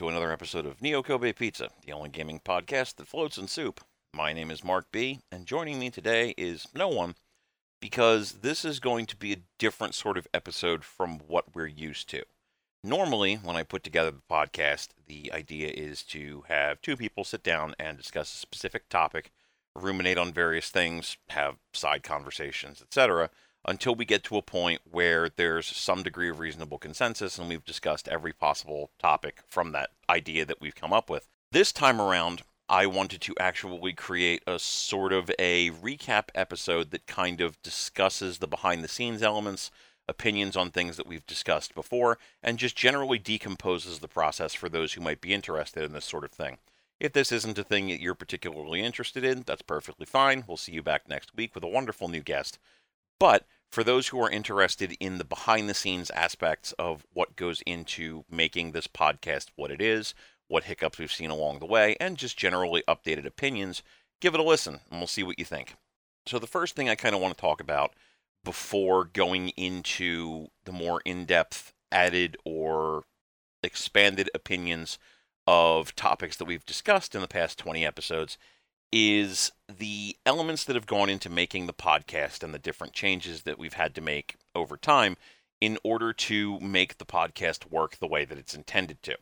to another episode of Neo Kobe Pizza, the only gaming podcast that floats in soup. My name is Mark B, and joining me today is no one, because this is going to be a different sort of episode from what we're used to. Normally, when I put together the podcast, the idea is to have two people sit down and discuss a specific topic, ruminate on various things, have side conversations, etc until we get to a point where there's some degree of reasonable consensus and we've discussed every possible topic from that idea that we've come up with. This time around, I wanted to actually create a sort of a recap episode that kind of discusses the behind the scenes elements, opinions on things that we've discussed before, and just generally decomposes the process for those who might be interested in this sort of thing. If this isn't a thing that you're particularly interested in, that's perfectly fine. We'll see you back next week with a wonderful new guest. But for those who are interested in the behind the scenes aspects of what goes into making this podcast what it is, what hiccups we've seen along the way, and just generally updated opinions, give it a listen and we'll see what you think. So, the first thing I kind of want to talk about before going into the more in depth, added, or expanded opinions of topics that we've discussed in the past 20 episodes is the elements that have gone into making the podcast and the different changes that we've had to make over time in order to make the podcast work the way that it's intended to.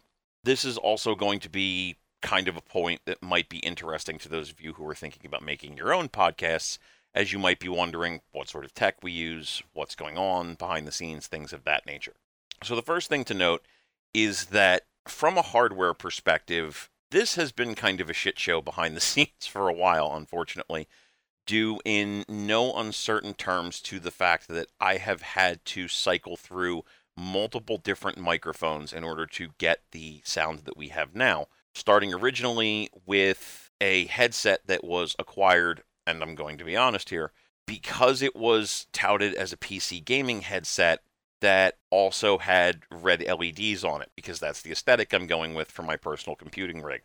This is also going to be kind of a point that might be interesting to those of you who are thinking about making your own podcasts, as you might be wondering what sort of tech we use, what's going on behind the scenes, things of that nature. So, the first thing to note is that from a hardware perspective, this has been kind of a shit show behind the scenes for a while, unfortunately, due in no uncertain terms to the fact that I have had to cycle through multiple different microphones in order to get the sound that we have now. Starting originally with a headset that was acquired, and I'm going to be honest here, because it was touted as a PC gaming headset, that also had red LEDs on it because that's the aesthetic I'm going with for my personal computing rig.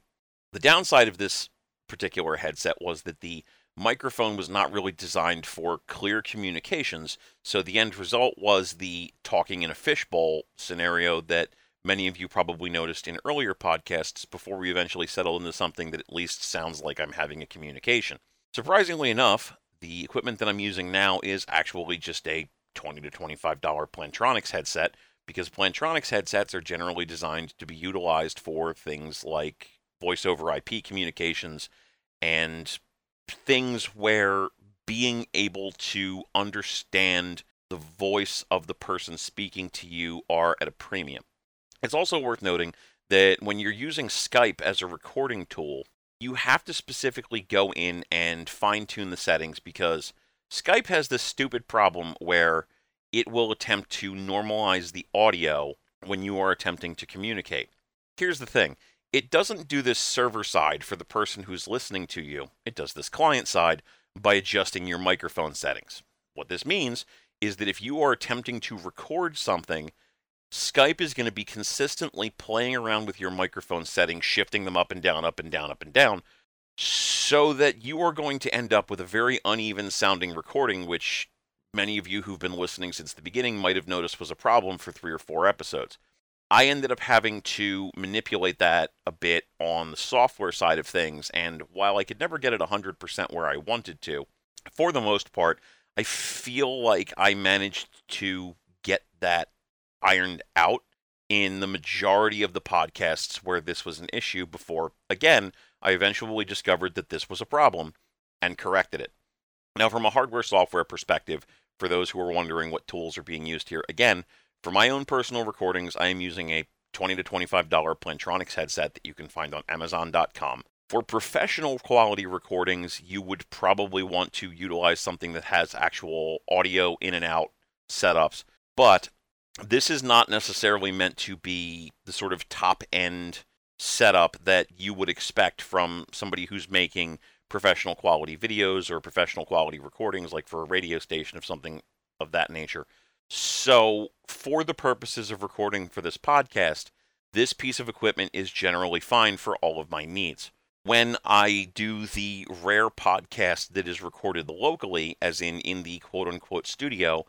The downside of this particular headset was that the microphone was not really designed for clear communications, so the end result was the talking in a fishbowl scenario that many of you probably noticed in earlier podcasts before we eventually settled into something that at least sounds like I'm having a communication. Surprisingly enough, the equipment that I'm using now is actually just a 20 to $25 Plantronics headset because Plantronics headsets are generally designed to be utilized for things like voice over IP communications and things where being able to understand the voice of the person speaking to you are at a premium. It's also worth noting that when you're using Skype as a recording tool, you have to specifically go in and fine tune the settings because Skype has this stupid problem where it will attempt to normalize the audio when you are attempting to communicate. Here's the thing it doesn't do this server side for the person who's listening to you, it does this client side by adjusting your microphone settings. What this means is that if you are attempting to record something, Skype is going to be consistently playing around with your microphone settings, shifting them up and down, up and down, up and down, so that you are going to end up with a very uneven sounding recording, which many of you who've been listening since the beginning might have noticed was a problem for three or four episodes. I ended up having to manipulate that a bit on the software side of things, and while I could never get it 100% where I wanted to, for the most part, I feel like I managed to get that ironed out in the majority of the podcasts where this was an issue before, again, I eventually discovered that this was a problem and corrected it. Now, from a hardware software perspective, for those who are wondering what tools are being used here, again, for my own personal recordings, I am using a 20 to $25 Plantronics headset that you can find on Amazon.com. For professional quality recordings, you would probably want to utilize something that has actual audio in and out setups, but this is not necessarily meant to be the sort of top end setup that you would expect from somebody who's making professional quality videos or professional quality recordings, like for a radio station of something of that nature. So, for the purposes of recording for this podcast, this piece of equipment is generally fine for all of my needs. When I do the rare podcast that is recorded locally, as in in the quote unquote studio,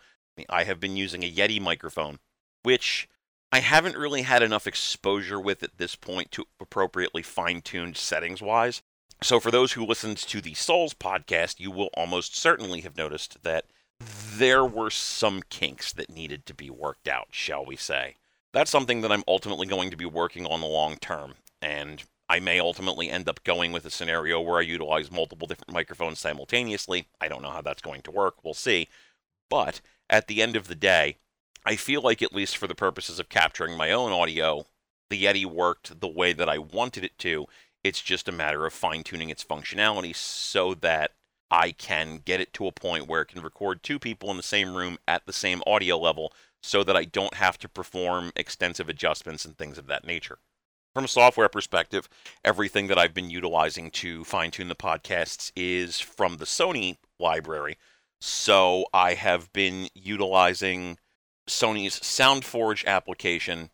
I have been using a Yeti microphone, which I haven't really had enough exposure with at this point to appropriately fine tuned settings wise. So, for those who listened to the Souls podcast, you will almost certainly have noticed that there were some kinks that needed to be worked out, shall we say. That's something that I'm ultimately going to be working on the long term, and I may ultimately end up going with a scenario where I utilize multiple different microphones simultaneously. I don't know how that's going to work, we'll see. But at the end of the day, I feel like, at least for the purposes of capturing my own audio, the Yeti worked the way that I wanted it to. It's just a matter of fine tuning its functionality so that I can get it to a point where it can record two people in the same room at the same audio level so that I don't have to perform extensive adjustments and things of that nature. From a software perspective, everything that I've been utilizing to fine tune the podcasts is from the Sony library. So I have been utilizing Sony's SoundForge application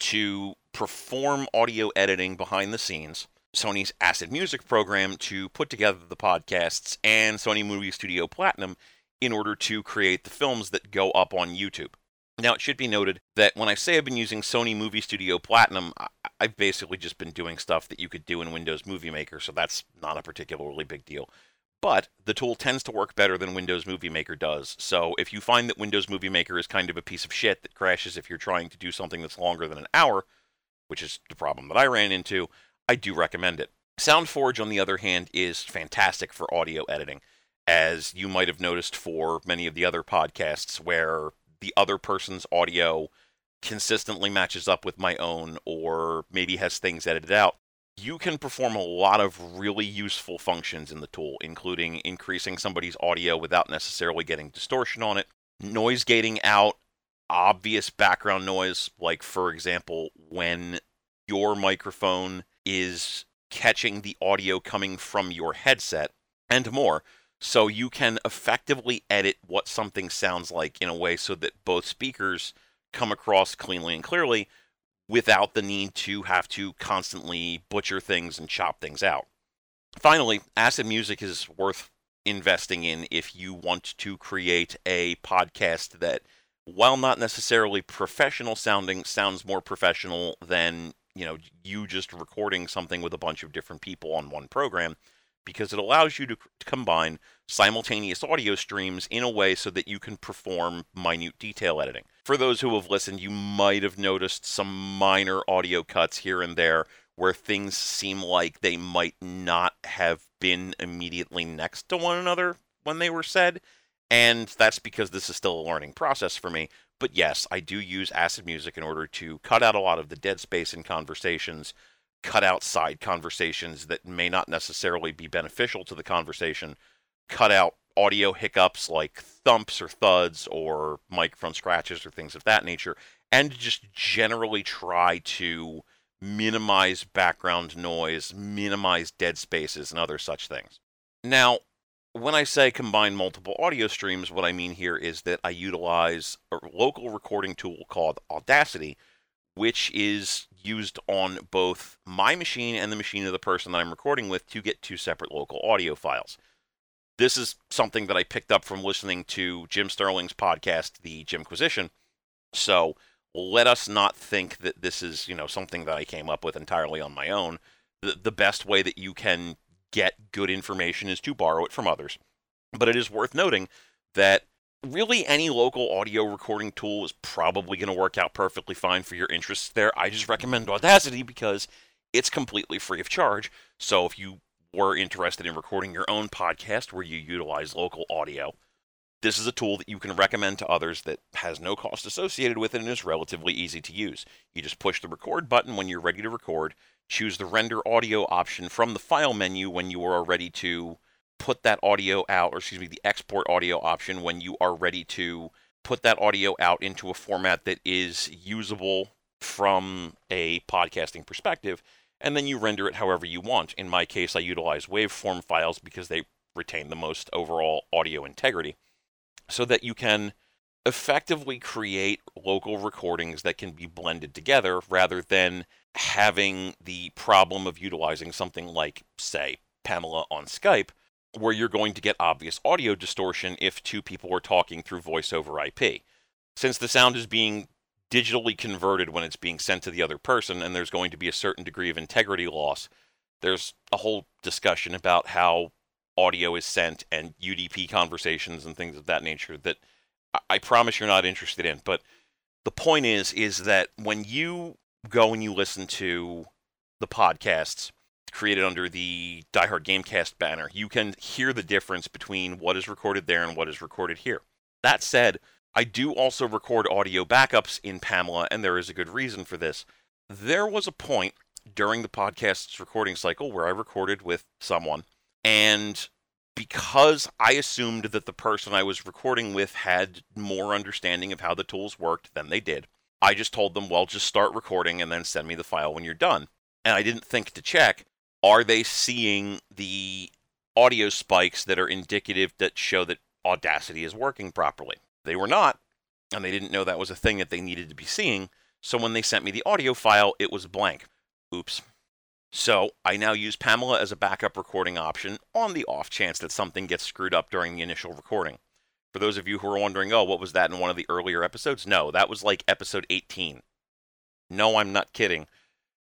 to perform audio editing behind the scenes, Sony's Acid Music program to put together the podcasts, and Sony Movie Studio Platinum in order to create the films that go up on YouTube. Now, it should be noted that when I say I've been using Sony Movie Studio Platinum, I've basically just been doing stuff that you could do in Windows Movie Maker, so that's not a particularly big deal. But the tool tends to work better than Windows Movie Maker does. So if you find that Windows Movie Maker is kind of a piece of shit that crashes if you're trying to do something that's longer than an hour, which is the problem that I ran into, I do recommend it. SoundForge, on the other hand, is fantastic for audio editing, as you might have noticed for many of the other podcasts where the other person's audio consistently matches up with my own or maybe has things edited out you can perform a lot of really useful functions in the tool, including increasing somebody's audio without necessarily getting distortion on it, noise gating out obvious background noise, like, for example, when your microphone is catching the audio coming from your headset, and more. So you can effectively edit what something sounds like in a way so that both speakers come across cleanly and clearly without the need to have to constantly butcher things and chop things out. Finally, acid music is worth investing in if you want to create a podcast that while not necessarily professional sounding sounds more professional than you know you just recording something with a bunch of different people on one program because it allows you to combine simultaneous audio streams in a way so that you can perform minute detail editing. For those who have listened, you might have noticed some minor audio cuts here and there where things seem like they might not have been immediately next to one another when they were said. And that's because this is still a learning process for me. But yes, I do use acid music in order to cut out a lot of the dead space in conversations, cut out side conversations that may not necessarily be beneficial to the conversation, cut out audio hiccups like thumps or thuds or microphone scratches or things of that nature, and just generally try to minimize background noise, minimize dead spaces, and other such things. Now, when I say combine multiple audio streams, what I mean here is that I utilize a local recording tool called Audacity, which is used on both my machine and the machine of the person that I'm recording with to get two separate local audio files. This is something that I picked up from listening to Jim Sterling's podcast, The Jimquisition. So let us not think that this is, you know, something that I came up with entirely on my own. The, the best way that you can get good information is to borrow it from others. But it is worth noting that really any local audio recording tool is probably going to work out perfectly fine for your interests there. I just recommend Audacity because it's completely free of charge. So if you were interested in recording your own podcast where you utilize local audio, this is a tool that you can recommend to others that has no cost associated with it and is relatively easy to use. You just push the record button when you're ready to record, choose the render audio option from the file menu when you are ready to put that audio out, or excuse me, the export audio option when you are ready to put that audio out into a format that is usable from a podcasting perspective and then you render it however you want. In my case, I utilize waveform files because they retain the most overall audio integrity, so that you can effectively create local recordings that can be blended together rather than having the problem of utilizing something like, say, Pamela on Skype, where you're going to get obvious audio distortion if two people are talking through voice over IP. Since the sound is being digitally converted when it's being sent to the other person, and there's going to be a certain degree of integrity loss. There's a whole discussion about how audio is sent and UDP conversations and things of that nature that I promise you're not interested in. But the point is, is that when you go and you listen to the podcasts created under the Die Hard Gamecast banner, you can hear the difference between what is recorded there and what is recorded here. That said, I do also record audio backups in Pamela, and there is a good reason for this. There was a point during the podcast's recording cycle where I recorded with someone, and because I assumed that the person I was recording with had more understanding of how the tools worked than they did, I just told them, well, just start recording and then send me the file when you're done. And I didn't think to check, are they seeing the audio spikes that are indicative that show that Audacity is working properly? They were not, and they didn't know that was a thing that they needed to be seeing. So when they sent me the audio file, it was blank. Oops. So I now use Pamela as a backup recording option on the off chance that something gets screwed up during the initial recording. For those of you who are wondering, oh, what was that in one of the earlier episodes? No, that was like episode 18. No, I'm not kidding.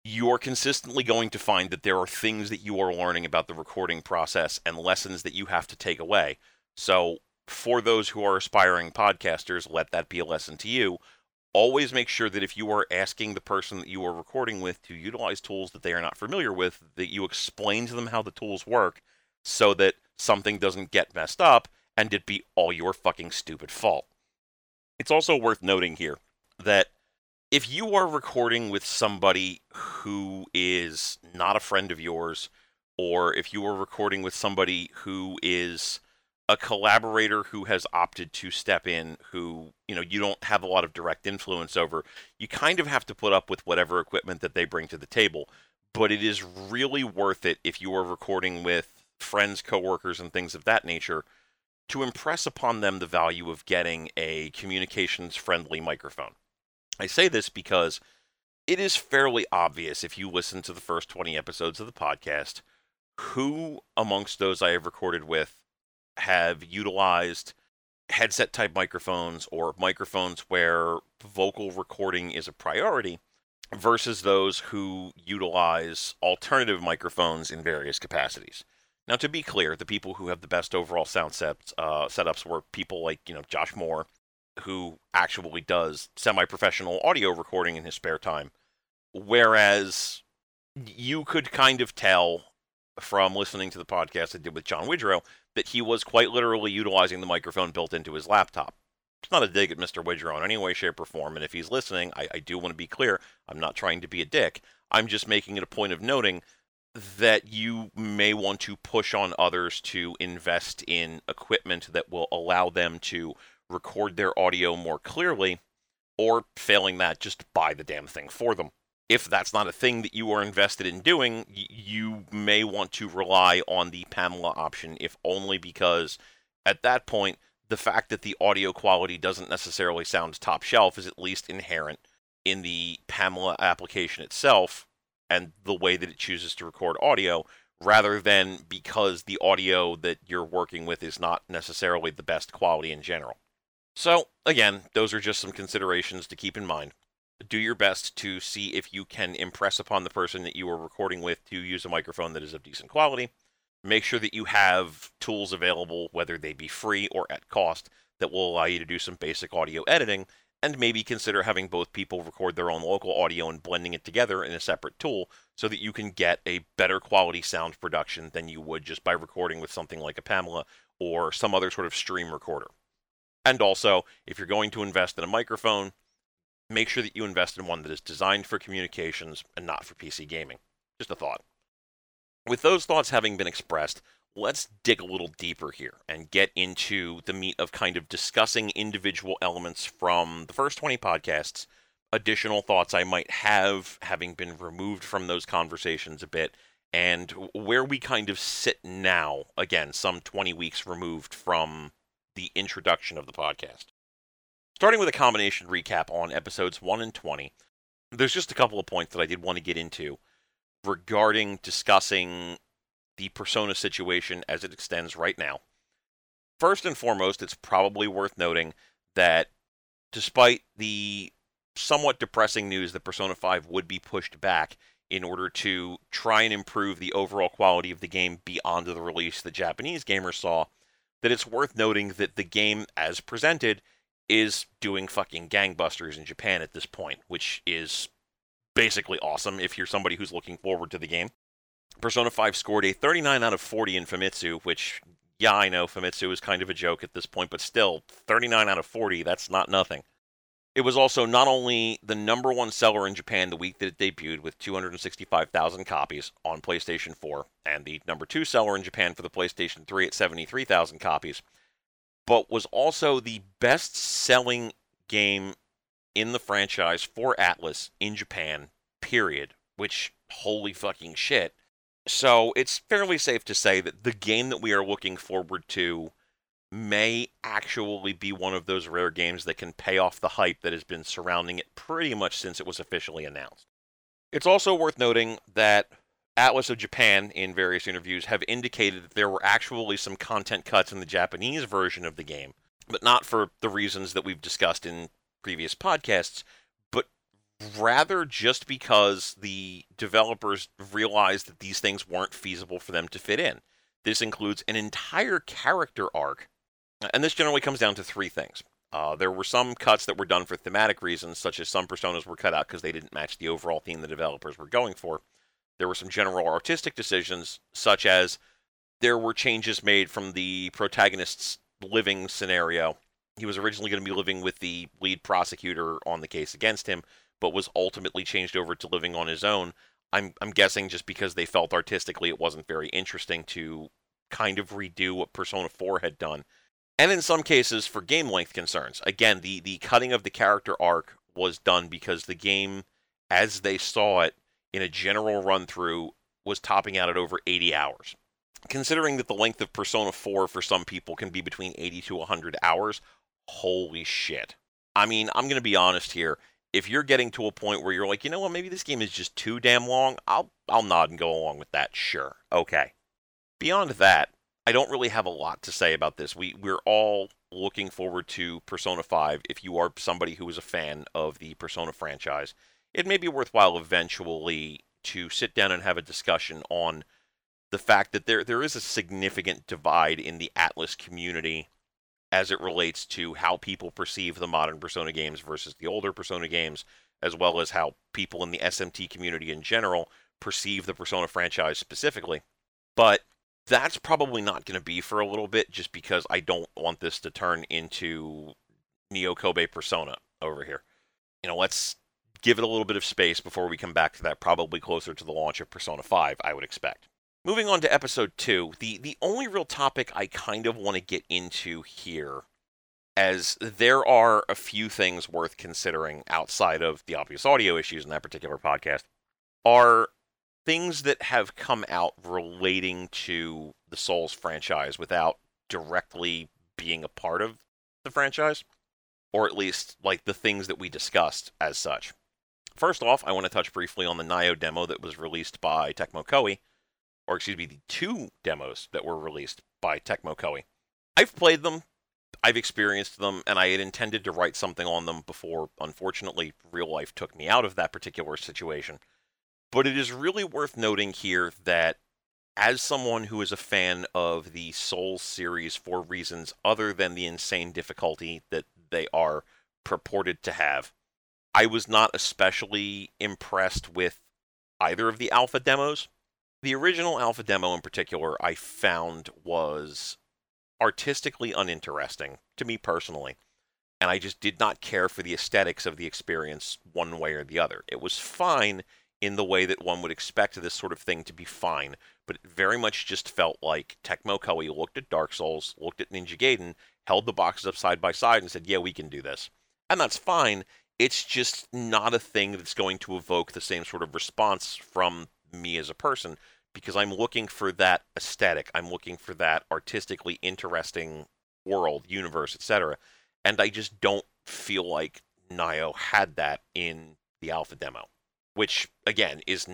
You're consistently going to find that there are things that you are learning about the recording process and lessons that you have to take away. So, for those who are aspiring podcasters, let that be a lesson to you always make sure that if you are asking the person that you are recording with to utilize tools that they are not familiar with, that you explain to them how the tools work so that something doesn't get messed up and it be all your fucking stupid fault. It's also worth noting here that if you are recording with somebody who is not a friend of yours, or if you are recording with somebody who is a collaborator who has opted to step in who you know you don't have a lot of direct influence over you kind of have to put up with whatever equipment that they bring to the table. But it is really worth it if you are recording with friends coworkers and things of that nature to impress upon them the value of getting a communications friendly microphone i say this because it is fairly obvious if you listen to the first 20 episodes of the podcast who amongst those i have recorded with have utilized headset type microphones or microphones where vocal recording is a priority versus those who utilize alternative microphones in various capacities. Now, to be clear, the people who have the best overall sound sets, uh, setups were people like you know Josh Moore, who actually does semi-professional audio recording in his spare time, whereas you could kind of tell from listening to the podcast I did with John Widrow that he was quite literally utilizing the microphone built into his laptop. It's not a dig at Mr. Widger in any way, shape, or form, and if he's listening, I, I do want to be clear. I'm not trying to be a dick. I'm just making it a point of noting that you may want to push on others to invest in equipment that will allow them to record their audio more clearly, or failing that, just buy the damn thing for them if that's not a thing that you are invested in doing, you may want to rely on the Pamela option, if only because at that point, the fact that the audio quality doesn't necessarily sound top shelf is at least inherent in the Pamela application itself and the way that it chooses to record audio, rather than because the audio that you're working with is not necessarily the best quality in general. So, again, those are just some considerations to keep in mind do your best to see if you can impress upon the person that you are recording with to use a microphone that is of decent quality. Make sure that you have tools available, whether they be free or at cost, that will allow you to do some basic audio editing, and maybe consider having both people record their own local audio and blending it together in a separate tool so that you can get a better quality sound production than you would just by recording with something like a Pamela or some other sort of stream recorder. And also, if you're going to invest in a microphone, make sure that you invest in one that is designed for communications and not for PC gaming. Just a thought. With those thoughts having been expressed, let's dig a little deeper here and get into the meat of kind of discussing individual elements from the first 20 podcasts, additional thoughts I might have having been removed from those conversations a bit, and where we kind of sit now, again, some 20 weeks removed from the introduction of the podcast. Starting with a combination recap on episodes 1 and 20, there's just a couple of points that I did want to get into regarding discussing the persona situation as it extends right now. First and foremost, it's probably worth noting that despite the somewhat depressing news that Persona 5 would be pushed back in order to try and improve the overall quality of the game beyond the release that Japanese gamers saw, that it's worth noting that the game, as presented, is doing fucking gangbusters in Japan at this point, which is basically awesome if you're somebody who's looking forward to the game. Persona 5 scored a 39 out of 40 in Famitsu, which, yeah, I know Famitsu is kind of a joke at this point, but still, 39 out of 40, that's not nothing. It was also not only the number one seller in Japan the week that it debuted with 265,000 copies on PlayStation 4, and the number two seller in Japan for the PlayStation 3 at 73,000 copies, but was also the best selling game in the franchise for Atlus in Japan, period. Which, holy fucking shit. So it's fairly safe to say that the game that we are looking forward to may actually be one of those rare games that can pay off the hype that has been surrounding it pretty much since it was officially announced. It's also worth noting that Atlus of Japan, in various interviews, have indicated that there were actually some content cuts in the Japanese version of the game, but not for the reasons that we've discussed in previous podcasts, but rather just because the developers realized that these things weren't feasible for them to fit in. This includes an entire character arc and this generally comes down to three things. Uh, there were some cuts that were done for thematic reasons, such as some personas were cut out because they didn't match the overall theme the developers were going for. There were some general artistic decisions, such as there were changes made from the protagonist's living scenario. He was originally going to be living with the lead prosecutor on the case against him, but was ultimately changed over to living on his own. I'm, I'm guessing just because they felt artistically it wasn't very interesting to kind of redo what Persona 4 had done and in some cases for game length concerns. Again, the the cutting of the character arc was done because the game, as they saw it in a general run through, was topping out at over 80 hours. Considering that the length of Persona 4 for some people can be between 80 to 100 hours, holy shit. I mean, I'm going to be honest here. If you're getting to a point where you're like, you know what, maybe this game is just too damn long, I'll I'll nod and go along with that. Sure. Okay. Beyond that, I don't really have a lot to say about this. We we're all looking forward to Persona 5 if you are somebody who is a fan of the Persona franchise. It may be worthwhile eventually to sit down and have a discussion on the fact that there there is a significant divide in the Atlus community as it relates to how people perceive the modern Persona games versus the older Persona games, as well as how people in the SMT community in general perceive the Persona franchise specifically. But that's probably not going to be for a little bit just because I don't want this to turn into Neo Kobe Persona over here. You know, let's give it a little bit of space before we come back to that, probably closer to the launch of Persona 5, I would expect. Moving on to episode 2, the, the only real topic I kind of want to get into here, as there are a few things worth considering outside of the obvious audio issues in that particular podcast, are things that have come out relating to the Souls franchise without directly being a part of the franchise, or at least like the things that we discussed as such. First off, I want to touch briefly on the Nioh demo that was released by Tecmo Koei, or excuse me, the two demos that were released by Tecmo Koei. I've played them, I've experienced them, and I had intended to write something on them before, unfortunately, real life took me out of that particular situation. But it is really worth noting here that as someone who is a fan of the Souls series for reasons other than the insane difficulty that they are purported to have, I was not especially impressed with either of the alpha demos. The original alpha demo in particular, I found was artistically uninteresting to me personally. And I just did not care for the aesthetics of the experience one way or the other. It was fine in the way that one would expect this sort of thing to be fine, but it very much just felt like Tecmo Koei looked at Dark Souls, looked at Ninja Gaiden, held the boxes up side by side, and said, "Yeah, we can do this," and that's fine. It's just not a thing that's going to evoke the same sort of response from me as a person because I'm looking for that aesthetic. I'm looking for that artistically interesting world, universe, etc. And I just don't feel like Nioh had that in the alpha demo which again is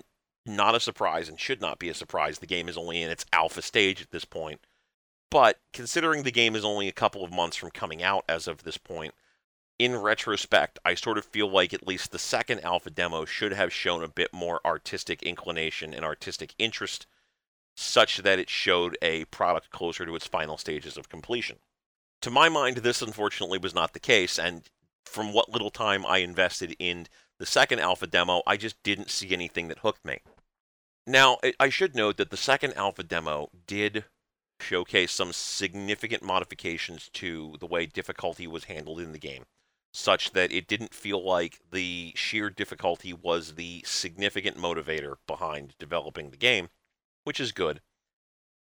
not a surprise and should not be a surprise. The game is only in its alpha stage at this point. But considering the game is only a couple of months from coming out as of this point, in retrospect, I sort of feel like at least the second alpha demo should have shown a bit more artistic inclination and artistic interest, such that it showed a product closer to its final stages of completion. To my mind, this unfortunately was not the case, and from what little time I invested in the second alpha demo, I just didn't see anything that hooked me. Now, I should note that the second alpha demo did showcase some significant modifications to the way difficulty was handled in the game, such that it didn't feel like the sheer difficulty was the significant motivator behind developing the game, which is good.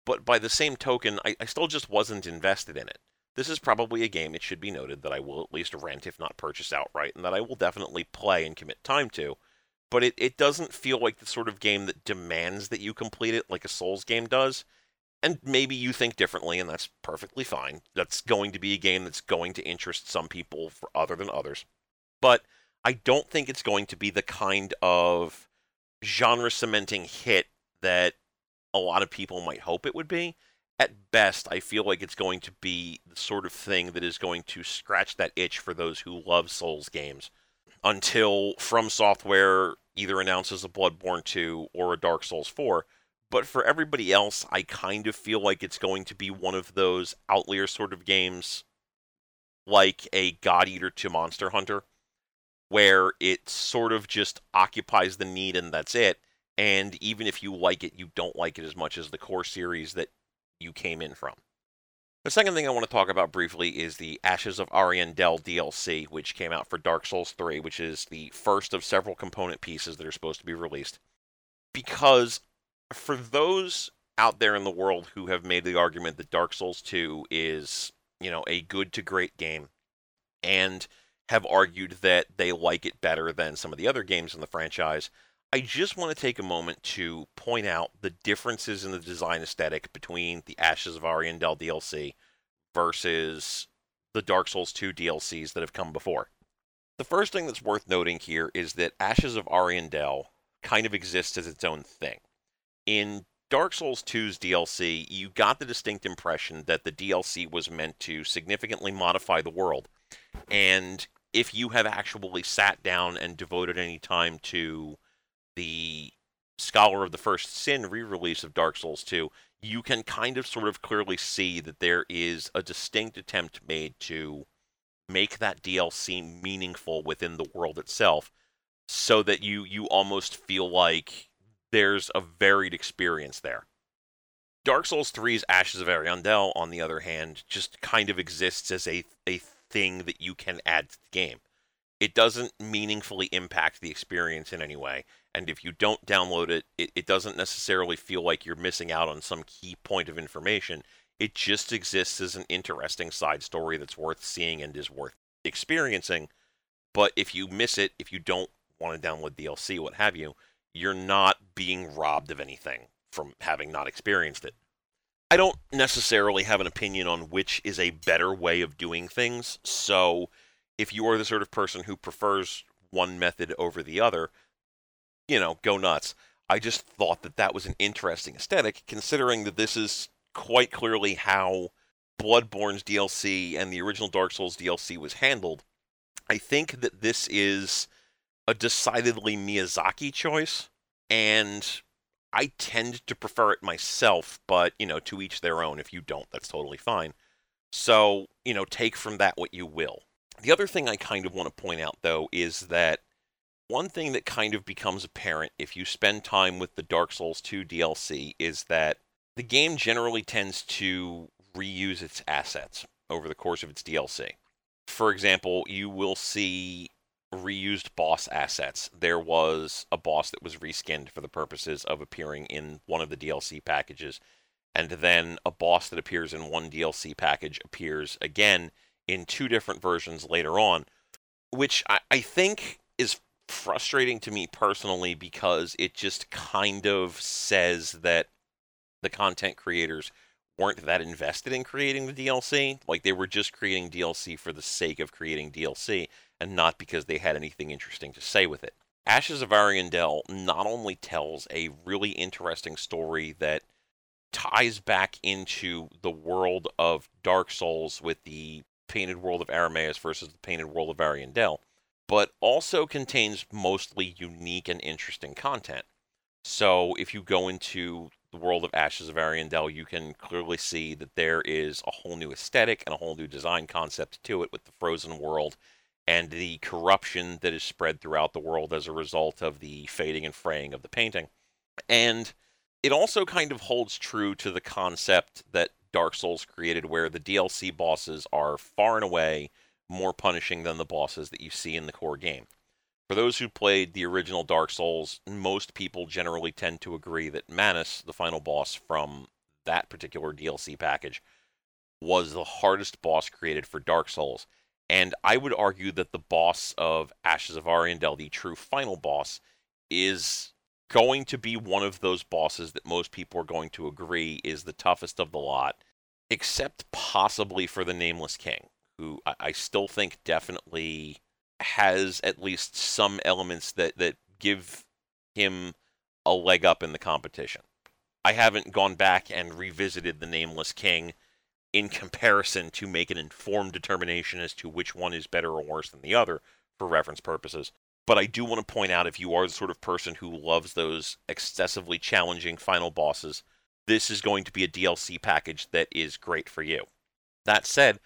But by the same token, I, I still just wasn't invested in it. This is probably a game, it should be noted, that I will at least rent, if not purchase outright, and that I will definitely play and commit time to. But it, it doesn't feel like the sort of game that demands that you complete it like a Souls game does. And maybe you think differently, and that's perfectly fine. That's going to be a game that's going to interest some people for other than others. But I don't think it's going to be the kind of genre cementing hit that a lot of people might hope it would be at best, I feel like it's going to be the sort of thing that is going to scratch that itch for those who love Souls games until From Software either announces a Bloodborne 2 or a Dark Souls 4. But for everybody else, I kind of feel like it's going to be one of those outlier sort of games like a God Eater to Monster Hunter, where it sort of just occupies the need and that's it. And even if you like it, you don't like it as much as the core series that you came in from. The second thing I want to talk about briefly is the Ashes of Ariandel DLC, which came out for Dark Souls 3, which is the first of several component pieces that are supposed to be released. Because for those out there in the world who have made the argument that Dark Souls 2 is, you know, a good to great game and have argued that they like it better than some of the other games in the franchise, I just want to take a moment to point out the differences in the design aesthetic between the Ashes of Ariandel DLC versus the Dark Souls 2 DLCs that have come before. The first thing that's worth noting here is that Ashes of Ariandel kind of exists as its own thing. In Dark Souls 2's DLC, you got the distinct impression that the DLC was meant to significantly modify the world. And if you have actually sat down and devoted any time to the Scholar of the First Sin re release of Dark Souls 2, you can kind of sort of clearly see that there is a distinct attempt made to make that DLC meaningful within the world itself so that you you almost feel like there's a varied experience there. Dark Souls 3's Ashes of Ariandel, on the other hand, just kind of exists as a, a thing that you can add to the game. It doesn't meaningfully impact the experience in any way. And if you don't download it, it, it doesn't necessarily feel like you're missing out on some key point of information. It just exists as an interesting side story that's worth seeing and is worth experiencing. But if you miss it, if you don't want to download DLC, what have you, you're not being robbed of anything from having not experienced it. I don't necessarily have an opinion on which is a better way of doing things. So if you are the sort of person who prefers one method over the other, you know, go nuts. I just thought that that was an interesting aesthetic, considering that this is quite clearly how Bloodborne's DLC and the original Dark Souls DLC was handled. I think that this is a decidedly Miyazaki choice, and I tend to prefer it myself, but, you know, to each their own. If you don't, that's totally fine. So, you know, take from that what you will. The other thing I kind of want to point out, though, is that one thing that kind of becomes apparent if you spend time with the Dark Souls 2 DLC is that the game generally tends to reuse its assets over the course of its DLC. For example, you will see reused boss assets. There was a boss that was reskinned for the purposes of appearing in one of the DLC packages, and then a boss that appears in one DLC package appears again in two different versions later on, which I, I think is frustrating to me personally because it just kind of says that the content creators weren't that invested in creating the DLC. Like they were just creating DLC for the sake of creating DLC and not because they had anything interesting to say with it. Ashes of Ariandel not only tells a really interesting story that ties back into the world of Dark Souls with the Painted World of Ariamis versus the Painted World of Ariandel, but also contains mostly unique and interesting content. So if you go into the world of Ashes of Ariandel, you can clearly see that there is a whole new aesthetic and a whole new design concept to it with the frozen world and the corruption that is spread throughout the world as a result of the fading and fraying of the painting. And it also kind of holds true to the concept that Dark Souls created, where the DLC bosses are far and away more punishing than the bosses that you see in the core game. For those who played the original Dark Souls, most people generally tend to agree that Manus, the final boss from that particular DLC package, was the hardest boss created for Dark Souls. And I would argue that the boss of Ashes of Ariandel, the true final boss, is going to be one of those bosses that most people are going to agree is the toughest of the lot, except possibly for the Nameless King, who I, I still think definitely has at least some elements that, that give him a leg up in the competition. I haven't gone back and revisited the Nameless King in comparison to make an informed determination as to which one is better or worse than the other for reference purposes. But I do want to point out if you are the sort of person who loves those excessively challenging final bosses, this is going to be a DLC package that is great for you. That said,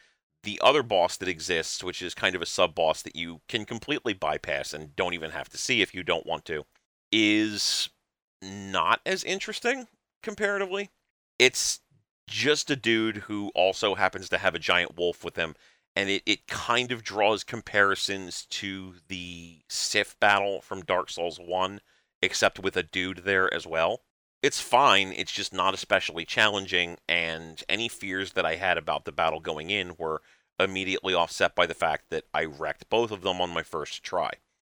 the other boss that exists, which is kind of a sub boss that you can completely bypass and don't even have to see if you don't want to, is not as interesting comparatively. It's just a dude who also happens to have a giant wolf with him. And it, it kind of draws comparisons to the Sif battle from Dark Souls 1, except with a dude there as well. It's fine, it's just not especially challenging, and any fears that I had about the battle going in were immediately offset by the fact that I wrecked both of them on my first try.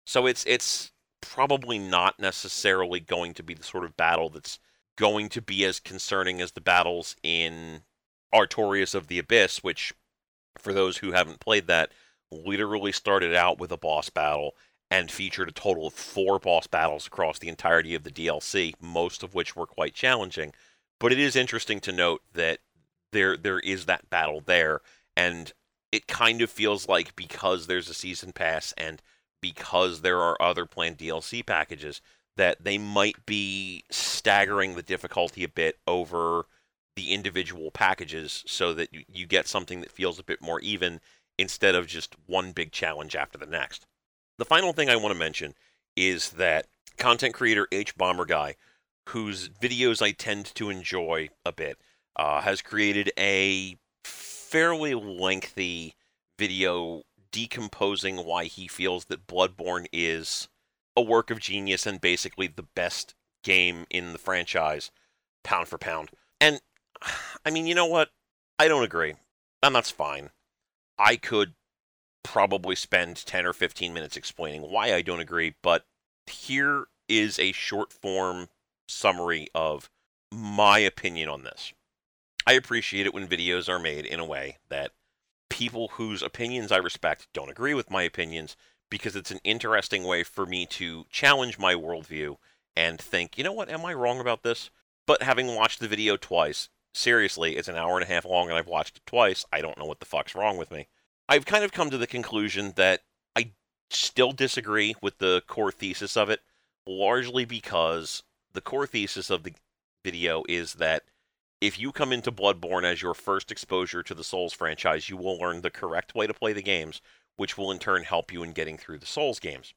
So it's it's probably not necessarily going to be the sort of battle that's going to be as concerning as the battles in Artorias of the Abyss, which, for those who haven't played that, literally started out with a boss battle and featured a total of four boss battles across the entirety of the DLC, most of which were quite challenging. But it is interesting to note that there there is that battle there, and it kind of feels like because there's a season pass and because there are other planned DLC packages, that they might be staggering the difficulty a bit over the individual packages so that you, you get something that feels a bit more even instead of just one big challenge after the next. The final thing I want to mention is that content creator hbomberguy, whose videos I tend to enjoy a bit, uh, has created a fairly lengthy video decomposing why he feels that Bloodborne is a work of genius and basically the best game in the franchise, pound for pound. And I mean, you know what? I don't agree. And that's fine. I could probably spend 10 or 15 minutes explaining why I don't agree, but here is a short form summary of my opinion on this. I appreciate it when videos are made in a way that people whose opinions I respect don't agree with my opinions because it's an interesting way for me to challenge my worldview and think, you know what, am I wrong about this? But having watched the video twice, seriously, it's an hour and a half long and I've watched it twice, I don't know what the fuck's wrong with me. I've kind of come to the conclusion that I still disagree with the core thesis of it, largely because the core thesis of the video is that if you come into Bloodborne as your first exposure to the Souls franchise, you will learn the correct way to play the games, which will in turn help you in getting through the Souls games.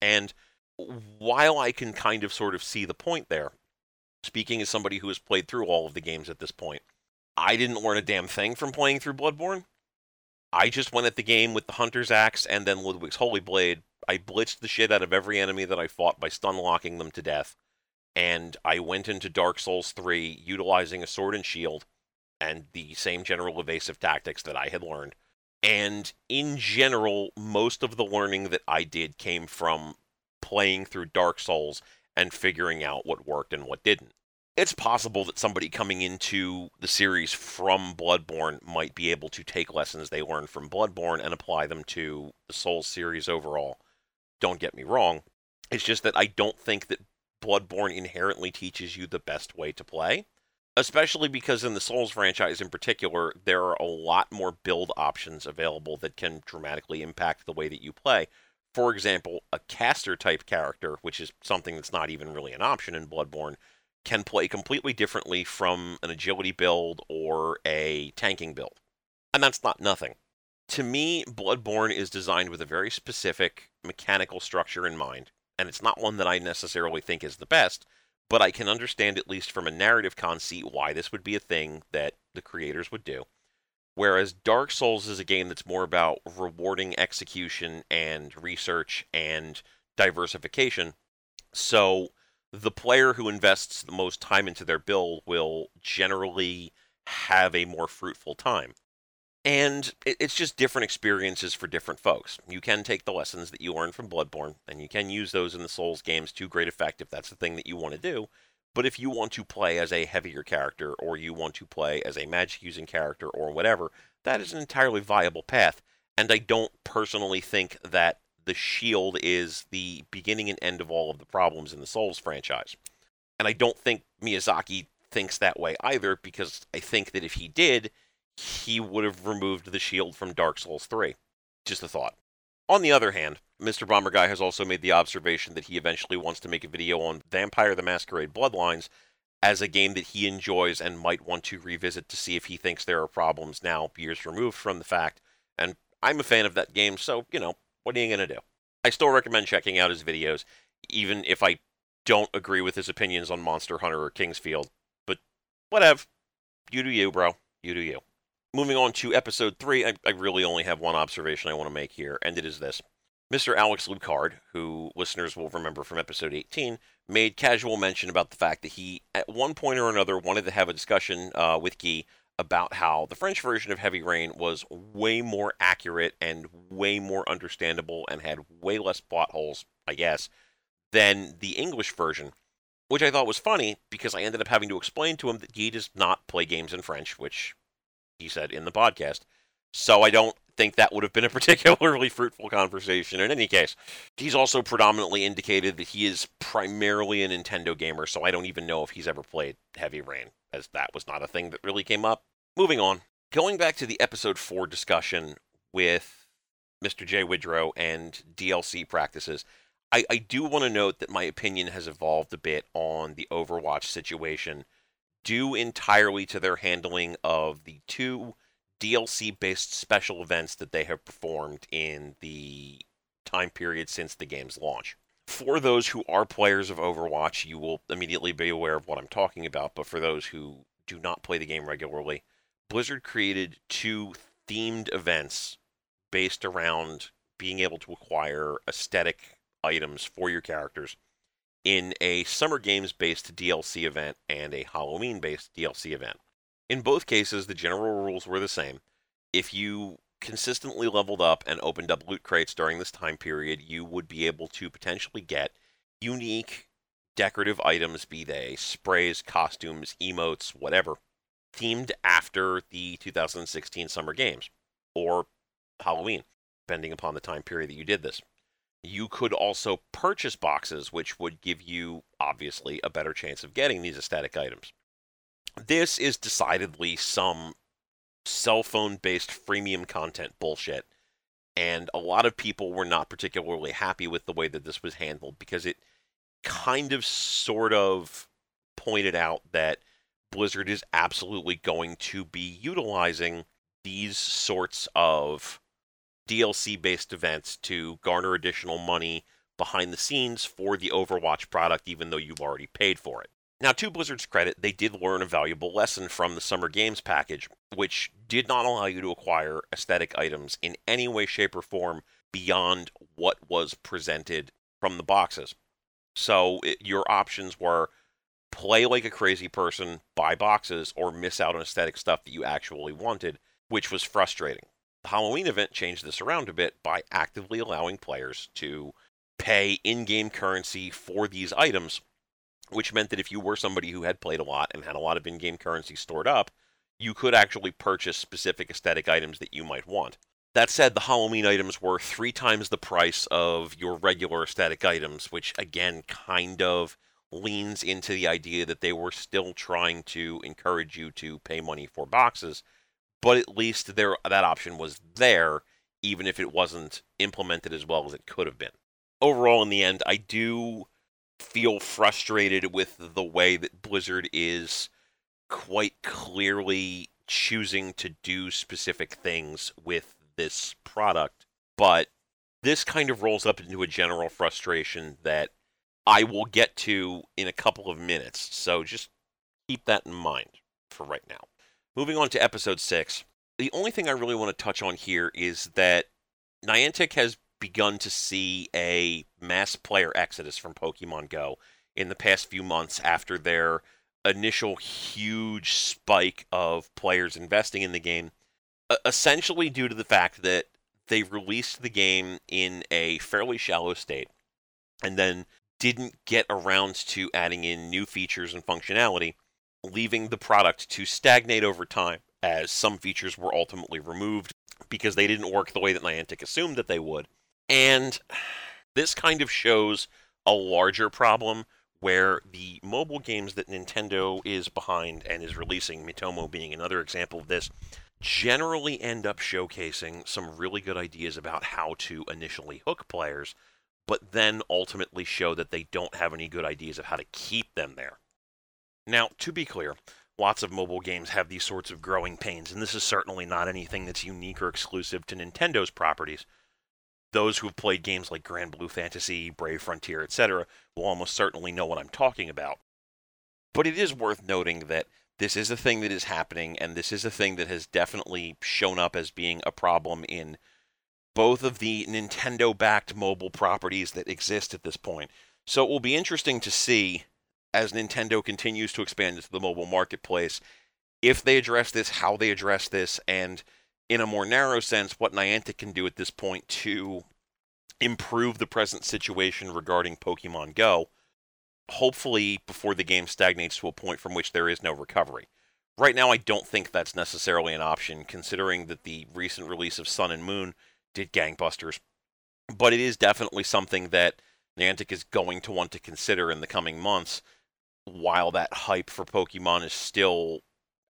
And while I can kind of sort of see the point there, speaking as somebody who has played through all of the games at this point, I didn't learn a damn thing from playing through Bloodborne. I just went at the game with the Hunter's Axe and then Ludwig's Holy Blade. I blitzed the shit out of every enemy that I fought by stun locking them to death. And I went into Dark Souls 3 utilizing a sword and shield and the same general evasive tactics that I had learned. And in general, most of the learning that I did came from playing through Dark Souls and figuring out what worked and what didn't. It's possible that somebody coming into the series from Bloodborne might be able to take lessons they learned from Bloodborne and apply them to the Souls series overall. Don't get me wrong. It's just that I don't think that Bloodborne inherently teaches you the best way to play. especially because in the Souls franchise in particular, there are a lot more build options available that can dramatically impact the way that you play. For example, a caster type character, which is something that's not even really an option in Bloodborne, can play completely differently from an agility build or a tanking build. And that's not nothing. To me, Bloodborne is designed with a very specific mechanical structure in mind, and it's not one that I necessarily think is the best, but I can understand, at least from a narrative conceit, why this would be a thing that the creators would do. Whereas Dark Souls is a game that's more about rewarding execution and research and diversification. So the player who invests the most time into their build will generally have a more fruitful time. And it's just different experiences for different folks. You can take the lessons that you learned from Bloodborne, and you can use those in the Souls games to great effect if that's the thing that you want to do. But if you want to play as a heavier character, or you want to play as a magic using character, or whatever, that is an entirely viable path. And I don't personally think that the shield is the beginning and end of all of the problems in the Souls franchise. And I don't think Miyazaki thinks that way either, because I think that if he did, he would have removed the shield from Dark Souls 3. Just a thought. On the other hand, Mr. Bomber Guy has also made the observation that he eventually wants to make a video on Vampire the Masquerade Bloodlines as a game that he enjoys and might want to revisit to see if he thinks there are problems now, years removed from the fact. And I'm a fan of that game, so, you know, what are you going to do? I still recommend checking out his videos, even if I don't agree with his opinions on Monster Hunter or King's Field. But whatever. You do you, bro. You do you moving on to episode three, I, I, really only have one observation I want to make here, and it is this. Mr. Alex Lucard, who listeners will remember from episode 18, made casual mention about the fact that he, at one point or another, wanted to have a discussion uh, with Guy about how the French version of Heavy Rain was way more accurate and way more understandable and had way less plot holes, I guess, than the English version. Which I thought was funny because I ended up having to explain to him that he does not play games in French, which he said in the podcast. So I don't think that would have been a particularly fruitful conversation in any case. He's also predominantly indicated that he is primarily a Nintendo gamer, so I don't even know if he's ever played Heavy Rain, as that was not a thing that really came up. Moving on. Going back to the episode 4 discussion with Mr. J. Widrow and DLC practices, I, I do want to note that my opinion has evolved a bit on the Overwatch situation due entirely to their handling of the two DLC based special events that they have performed in the time period since the game's launch. For those who are players of Overwatch, you will immediately be aware of what I'm talking about, but for those who do not play the game regularly, Blizzard created two themed events based around being able to acquire aesthetic items for your characters in a Summer Games based DLC event and a Halloween based DLC event. In both cases, the general rules were the same. If you consistently leveled up and opened up loot crates during this time period, you would be able to potentially get unique decorative items, be they sprays, costumes, emotes, whatever, themed after the 2016 Summer Games or Halloween, depending upon the time period that you did this. You could also purchase boxes, which would give you, obviously, a better chance of getting these aesthetic items. This is decidedly some cell phone based freemium content bullshit. And a lot of people were not particularly happy with the way that this was handled because it kind of sort of pointed out that Blizzard is absolutely going to be utilizing these sorts of DLC based events to garner additional money behind the scenes for the Overwatch product, even though you've already paid for it. Now, to Blizzard's credit, they did learn a valuable lesson from the Summer Games package, which did not allow you to acquire aesthetic items in any way, shape, or form beyond what was presented from the boxes. So it, your options were play like a crazy person, buy boxes, or miss out on aesthetic stuff that you actually wanted, which was frustrating. The Halloween event changed this around a bit by actively allowing players to pay in game currency for these items, which meant that if you were somebody who had played a lot and had a lot of in game currency stored up, you could actually purchase specific aesthetic items that you might want. That said, the Halloween items were three times the price of your regular aesthetic items, which again kind of leans into the idea that they were still trying to encourage you to pay money for boxes, but at least there that option was there, even if it wasn't implemented as well as it could have been. Overall, in the end, I do feel frustrated with the way that Blizzard is quite clearly choosing to do specific things with this product, but this kind of rolls up into a general frustration that I will get to in a couple of minutes. So just keep that in mind for right now. Moving on to episode six. The only thing I really want to touch on here is that Niantic has begun to see a mass player exodus from Pokemon Go in the past few months after their initial huge spike of players investing in the game, essentially due to the fact that they released the game in a fairly shallow state and then didn't get around to adding in new features and functionality, leaving the product to stagnate over time as some features were ultimately removed because they didn't work the way that Niantic assumed that they would. And this kind of shows a larger problem where the mobile games that Nintendo is behind and is releasing, Miitomo being another example of this, generally end up showcasing some really good ideas about how to initially hook players, but then ultimately show that they don't have any good ideas of how to keep them there. Now, to be clear, lots of mobile games have these sorts of growing pains, and this is certainly not anything that's unique or exclusive to Nintendo's properties those who've played games like Granblue Fantasy, Brave Frontier, etc., will almost certainly know what I'm talking about. But it is worth noting that this is a thing that is happening, and this is a thing that has definitely shown up as being a problem in both of the Nintendo backed mobile properties that exist at this point. So it will be interesting to see as Nintendo continues to expand into the mobile marketplace if they address this, how they address this, and in a more narrow sense, what Niantic can do at this point to improve the present situation regarding Pokemon Go, hopefully before the game stagnates to a point from which there is no recovery. Right now, I don't think that's necessarily an option, considering that the recent release of Sun and Moon did gangbusters. But it is definitely something that Niantic is going to want to consider in the coming months, while that hype for Pokemon is still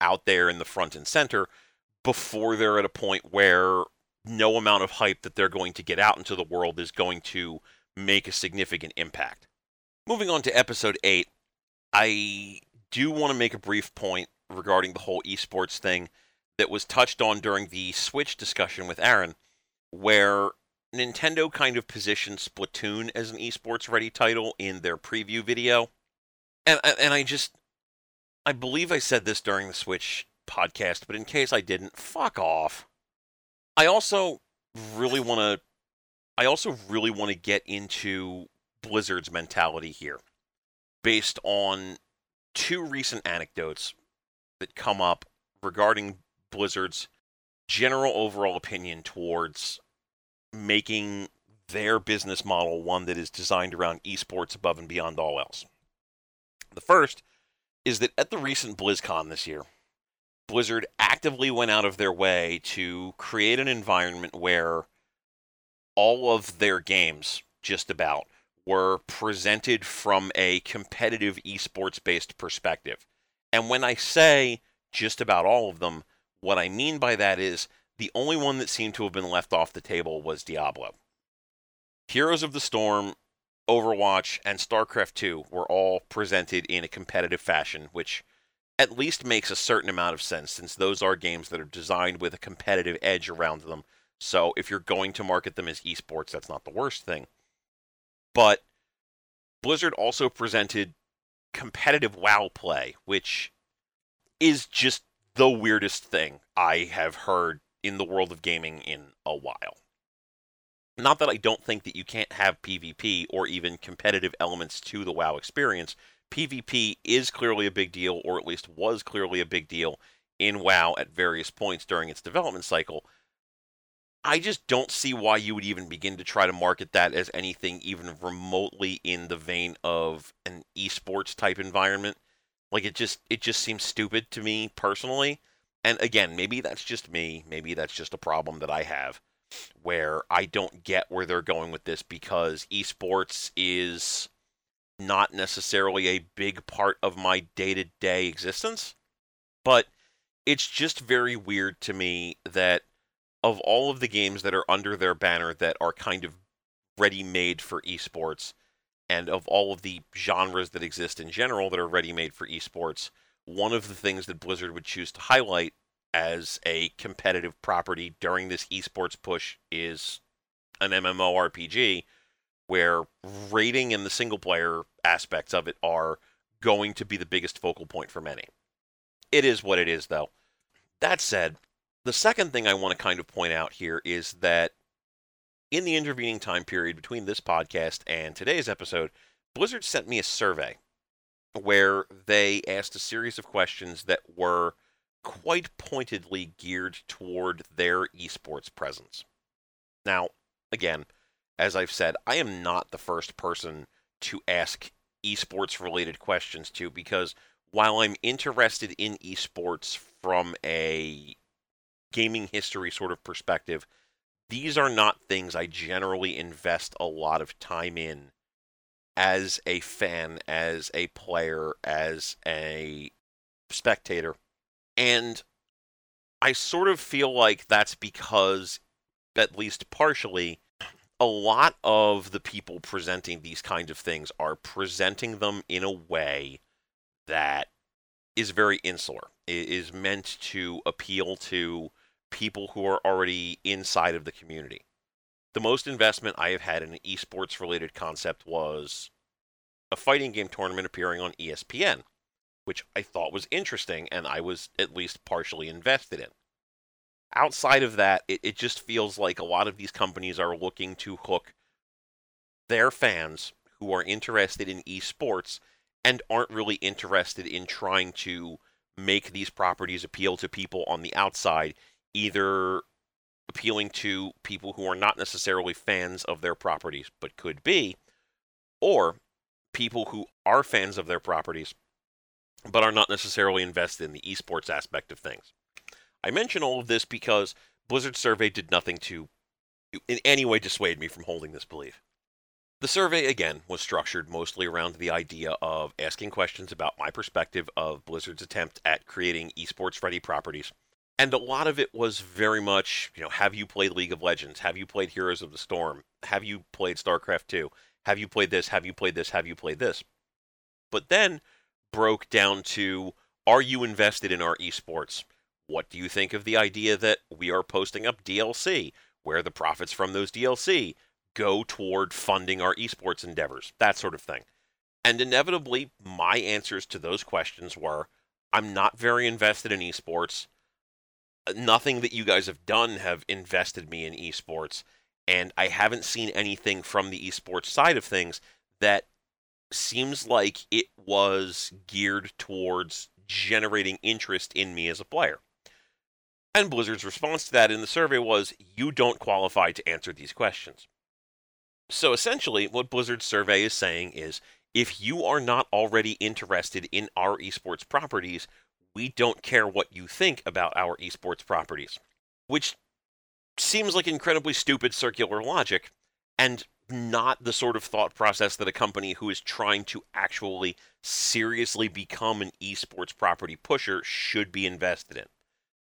out there in the front and center before they're at a point where no amount of hype that they're going to get out into the world is going to make a significant impact. Moving on to episode 8, I do want to make a brief point regarding the whole esports thing that was touched on during the Switch discussion with Aaron, where Nintendo kind of positioned Splatoon as an esports ready title in their preview video. And and I just I believe I said this during the Switch podcast, but in case I didn't, fuck off. I also really want to I also really want to get into Blizzard's mentality here based on two recent anecdotes that come up regarding Blizzard's general overall opinion towards making their business model one that is designed around esports above and beyond all else. The first is that at the recent BlizzCon this year, Blizzard actively went out of their way to create an environment where all of their games, just about, were presented from a competitive esports based perspective. And when I say just about all of them, what I mean by that is the only one that seemed to have been left off the table was Diablo. Heroes of the Storm, Overwatch, and StarCraft 2 were all presented in a competitive fashion, which at least makes a certain amount of sense since those are games that are designed with a competitive edge around them. So if you're going to market them as esports, that's not the worst thing. But Blizzard also presented competitive WoW play, which is just the weirdest thing I have heard in the world of gaming in a while. Not that I don't think that you can't have PvP or even competitive elements to the WoW experience, PvP is clearly a big deal, or at least was clearly a big deal in WoW at various points during its development cycle. I just don't see why you would even begin to try to market that as anything even remotely in the vein of an esports type environment. Like it just it just seems stupid to me personally. And again, maybe that's just me, maybe that's just a problem that I have where I don't get where they're going with this because esports is not necessarily a big part of my day to day existence. But it's just very weird to me that of all of the games that are under their banner that are kind of ready made for esports, and of all of the genres that exist in general that are ready made for esports, one of the things that Blizzard would choose to highlight as a competitive property during this esports push is an MMORPG where rating and the single player aspects of it are going to be the biggest focal point for many. It is what it is, though. That said, the second thing I want to kind of point out here is that in the intervening time period between this podcast and today's episode, Blizzard sent me a survey where they asked a series of questions that were quite pointedly geared toward their esports presence. Now, again, as I've said, I am not the first person to ask esports related questions to because while I'm interested in esports from a gaming history sort of perspective, these are not things I generally invest a lot of time in as a fan, as a player, as a spectator. And I sort of feel like that's because, at least partially, a lot of the people presenting these kinds of things are presenting them in a way that is very insular. It is meant to appeal to people who are already inside of the community. The most investment I have had in an esports related concept was a fighting game tournament appearing on ESPN, which I thought was interesting and I was at least partially invested in. Outside of that, it, it just feels like a lot of these companies are looking to hook their fans who are interested in esports and aren't really interested in trying to make these properties appeal to people on the outside, either appealing to people who are not necessarily fans of their properties but could be, or people who are fans of their properties but are not necessarily invested in the esports aspect of things. I mention all of this because Blizzard's survey did nothing to in any way dissuade me from holding this belief. The survey, again, was structured mostly around the idea of asking questions about my perspective of Blizzard's attempt at creating esports ready properties. And a lot of it was very much, you know, have you played League of Legends? Have you played Heroes of the Storm? Have you played StarCraft 2? Have you played this? Have you played this? Have you played this? But then broke down to are you invested in our esports? What do you think of the idea that we are posting up DLC, where the profits from those DLC go toward funding our esports endeavors? That sort of thing. And inevitably, my answers to those questions were I'm not very invested in esports. Nothing that you guys have done have invested me in esports. And I haven't seen anything from the esports side of things that seems like it was geared towards generating interest in me as a player. And Blizzard's response to that in the survey was, You don't qualify to answer these questions. So essentially, what Blizzard's survey is saying is, if you are not already interested in our esports properties, we don't care what you think about our esports properties. Which seems like incredibly stupid circular logic, and not the sort of thought process that a company who is trying to actually seriously become an esports property pusher should be invested in.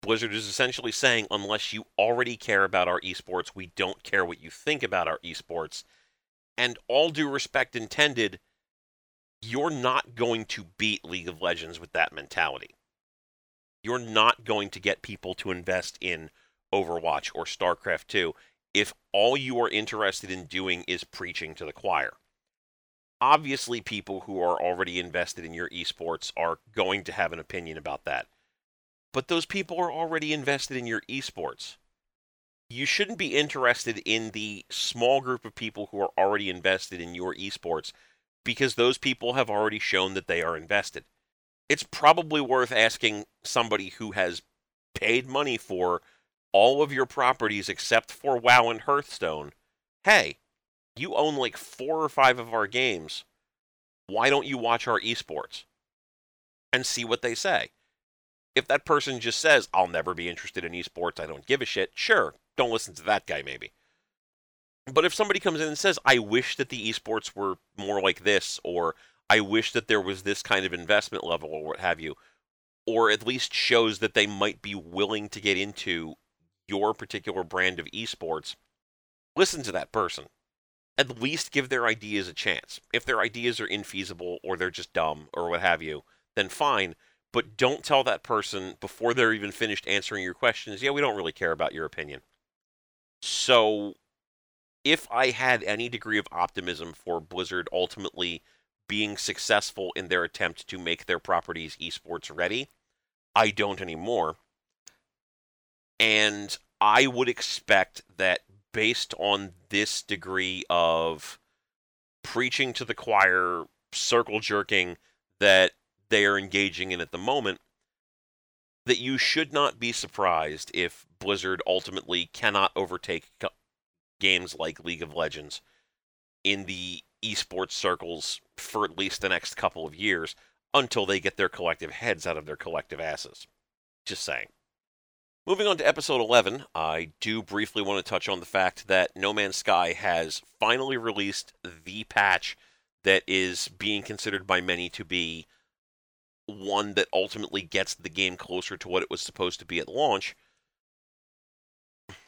Blizzard is essentially saying unless you already care about our esports, we don't care what you think about our esports. And all due respect intended, you're not going to beat League of Legends with that mentality. You're not going to get people to invest in Overwatch or StarCraft 2 if all you are interested in doing is preaching to the choir. Obviously, people who are already invested in your esports are going to have an opinion about that. But those people are already invested in your esports. You shouldn't be interested in the small group of people who are already invested in your esports because those people have already shown that they are invested. It's probably worth asking somebody who has paid money for all of your properties except for WoW and Hearthstone. Hey, you own like four or five of our games. Why don't you watch our esports? And see what they say. If that person just says, I'll never be interested in esports, I don't give a shit, sure, don't listen to that guy maybe. But if somebody comes in and says, I wish that the esports were more like this, or I wish that there was this kind of investment level, or what have you, or at least shows that they might be willing to get into your particular brand of esports, listen to that person. At least give their ideas a chance. If their ideas are infeasible or they're just dumb or what have you, then fine. But don't tell that person before they're even finished answering your questions, yeah, we don't really care about your opinion. So, if I had any degree of optimism for Blizzard ultimately being successful in their attempt to make their properties esports ready, I don't anymore. And I would expect that based on this degree of preaching to the choir, circle jerking that they are engaging in at the moment, that you should not be surprised if Blizzard ultimately cannot overtake games like League of Legends in the esports circles for at least the next couple of years until they get their collective heads out of their collective asses. Just saying. Moving on to episode 11, I do briefly want to touch on the fact that No Man's Sky has finally released the patch that is being considered by many to be one that ultimately gets the game closer to what it was supposed to be at launch,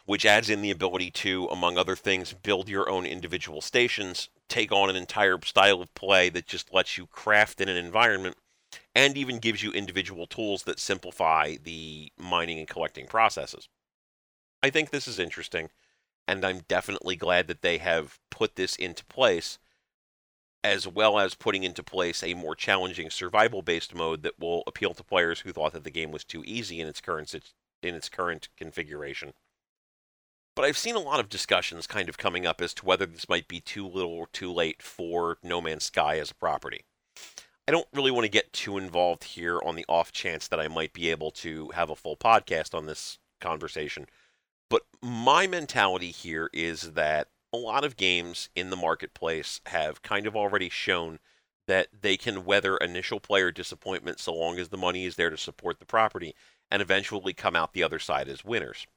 which adds in the ability to, among other things, build your own individual stations, take on an entire style of play that just lets you craft in an environment and even gives you individual tools that simplify the mining and collecting processes. I think this is interesting, and I'm definitely glad that they have put this into place, as well as putting into place a more challenging survival based mode that will appeal to players who thought that the game was too easy in its current in its current configuration. But I've seen a lot of discussions kind of coming up as to whether this might be too little or too late for No Man's Sky as a property. I don't really want to get too involved here on the off chance that I might be able to have a full podcast on this conversation. But my mentality here is that a lot of games in the marketplace have kind of already shown that they can weather initial player disappointment so long as the money is there to support the property and eventually come out the other side as winners.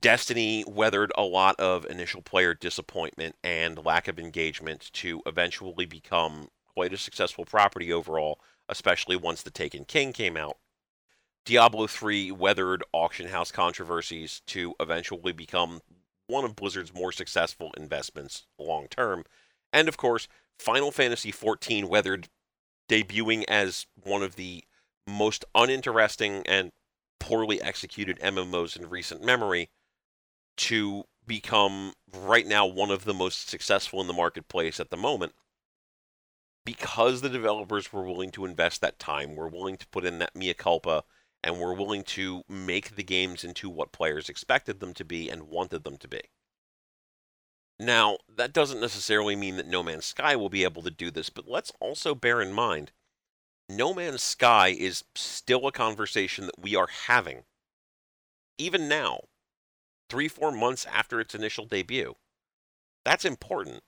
Destiny weathered a lot of initial player disappointment and lack of engagement to eventually become quite a successful property overall, especially once The Taken King came out. Diablo 3 weathered auction house controversies to eventually become one of Blizzard's more successful investments long term. And of course, Final Fantasy XIV weathered debuting as one of the most uninteresting and poorly executed MMOs in recent memory to become right now one of the most successful in the marketplace at the moment because the developers were willing to invest that time, were willing to put in that mea culpa, and were willing to make the games into what players expected them to be and wanted them to be. Now, that doesn't necessarily mean that No Man's Sky will be able to do this, but let's also bear in mind No Man's Sky is still a conversation that we are having, even now, three, four months after its initial debut. That's important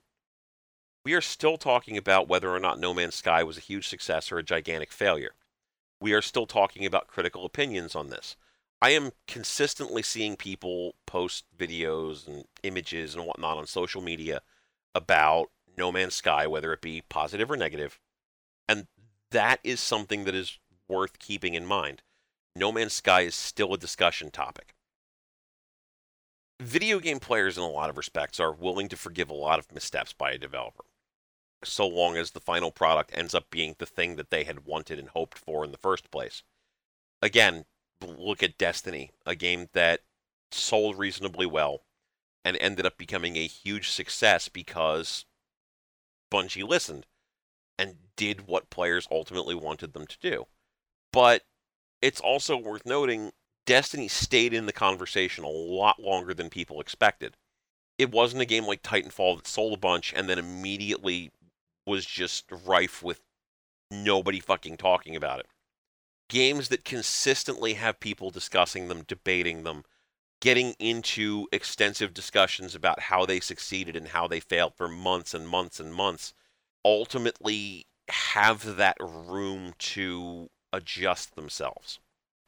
we are still talking about whether or not No Man's Sky was a huge success or a gigantic failure. We are still talking about critical opinions on this. I am consistently seeing people post videos and images and whatnot on social media about No Man's Sky, whether it be positive or negative. And that is something that is worth keeping in mind. No Man's Sky is still a discussion topic. Video game players, in a lot of respects, are willing to forgive a lot of missteps by a developer so long as the final product ends up being the thing that they had wanted and hoped for in the first place. Again, look at Destiny, a game that sold reasonably well and ended up becoming a huge success because Bungie listened and did what players ultimately wanted them to do. But it's also worth noting Destiny stayed in the conversation a lot longer than people expected. It wasn't a game like Titanfall that sold a bunch and then immediately was just rife with nobody fucking talking about it. Games that consistently have people discussing them, debating them, getting into extensive discussions about how they succeeded and how they failed for months and months and months ultimately have that room to adjust themselves.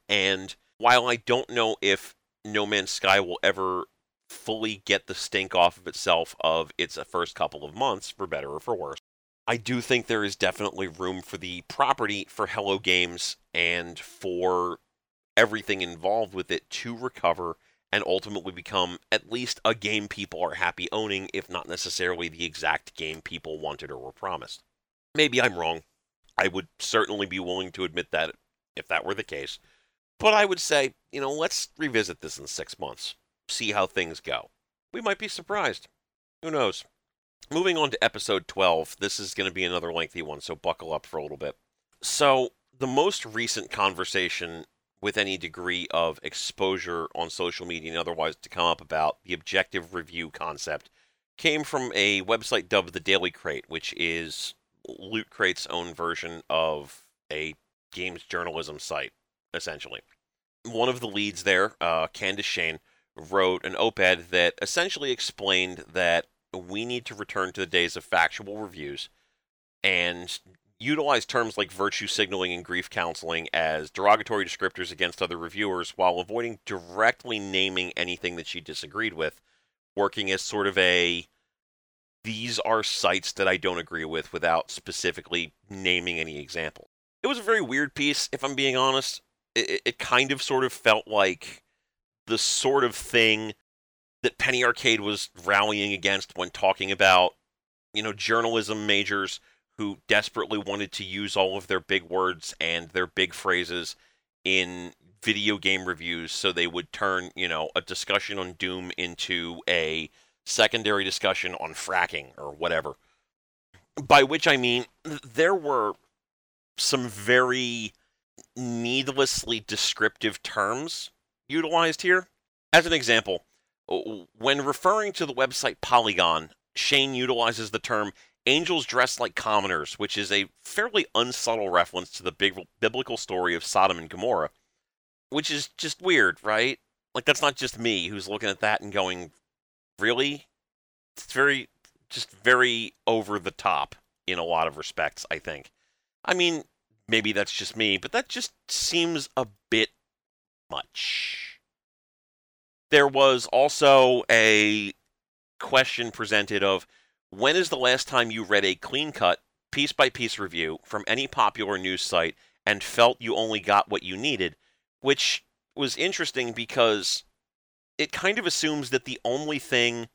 And while I don't know if No Man's Sky will ever fully get the stink off of itself of its first couple of months, for better or for worse. I do think there is definitely room for the property for Hello Games and for everything involved with it to recover and ultimately become at least a game people are happy owning, if not necessarily the exact game people wanted or were promised. Maybe I'm wrong. I would certainly be willing to admit that if that were the case. But I would say, you know, let's revisit this in six months, see how things go. We might be surprised. Who knows? Moving on to episode 12, this is going to be another lengthy one, so buckle up for a little bit. So, the most recent conversation with any degree of exposure on social media and otherwise to come up about the objective review concept came from a website dubbed the Daily Crate, which is Loot Crate's own version of a games journalism site, essentially. One of the leads there, uh, Candace Shane, wrote an op ed that essentially explained that we need to return to the days of factual reviews and utilize terms like virtue signaling and grief counseling as derogatory descriptors against other reviewers while avoiding directly naming anything that she disagreed with, working as sort of a these are sites that I don't agree with without specifically naming any example. It was a very weird piece, if I'm being honest. It, it kind of sort of felt like the sort of thing that Penny Arcade was rallying against when talking about, you know, journalism majors who desperately wanted to use all of their big words and their big phrases in video game reviews so they would turn, you know, a discussion on Doom into a secondary discussion on fracking or whatever. By which I mean there were some very needlessly descriptive terms utilized here. As an example, when referring to the website Polygon, Shane utilizes the term angels dressed like commoners, which is a fairly unsubtle reference to the big biblical story of Sodom and Gomorrah, which is just weird, right? Like that's not just me who's looking at that and going, "Really?" It's very just very over the top in a lot of respects, I think. I mean, maybe that's just me, but that just seems a bit much. There was also a question presented of when is the last time you read a clean cut, piece by piece review from any popular news site and felt you only got what you needed? Which was interesting because it kind of assumes that the only thing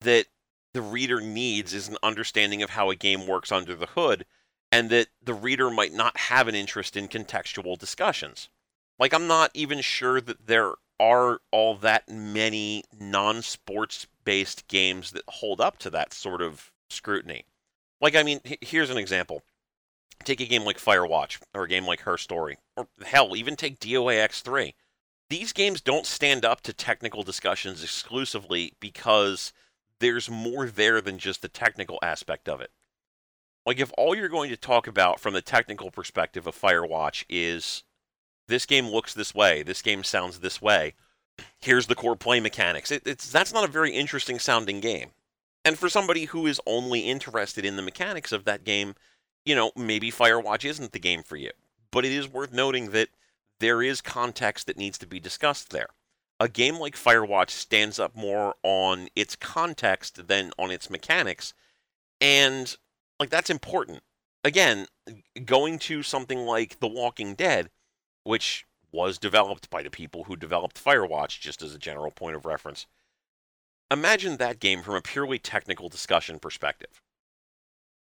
that the reader needs is an understanding of how a game works under the hood, and that the reader might not have an interest in contextual discussions. Like, I'm not even sure that there are all that many non sports based games that hold up to that sort of scrutiny. Like, I mean, here's an example. Take a game like Firewatch, or a game like Her Story, or hell, even take DOA X3. These games don't stand up to technical discussions exclusively because there's more there than just the technical aspect of it. Like, if all you're going to talk about from the technical perspective of Firewatch is this game looks this way, this game sounds this way, here's the core play mechanics. It, it's that's not a very interesting sounding game. And for somebody who is only interested in the mechanics of that game, you know, maybe Firewatch isn't the game for you. But it is worth noting that there is context that needs to be discussed there. A game like Firewatch stands up more on its context than on its mechanics. And like that's important. Again, going to something like The Walking Dead, which was developed by the people who developed Firewatch, just as a general point of reference. Imagine that game from a purely technical discussion perspective.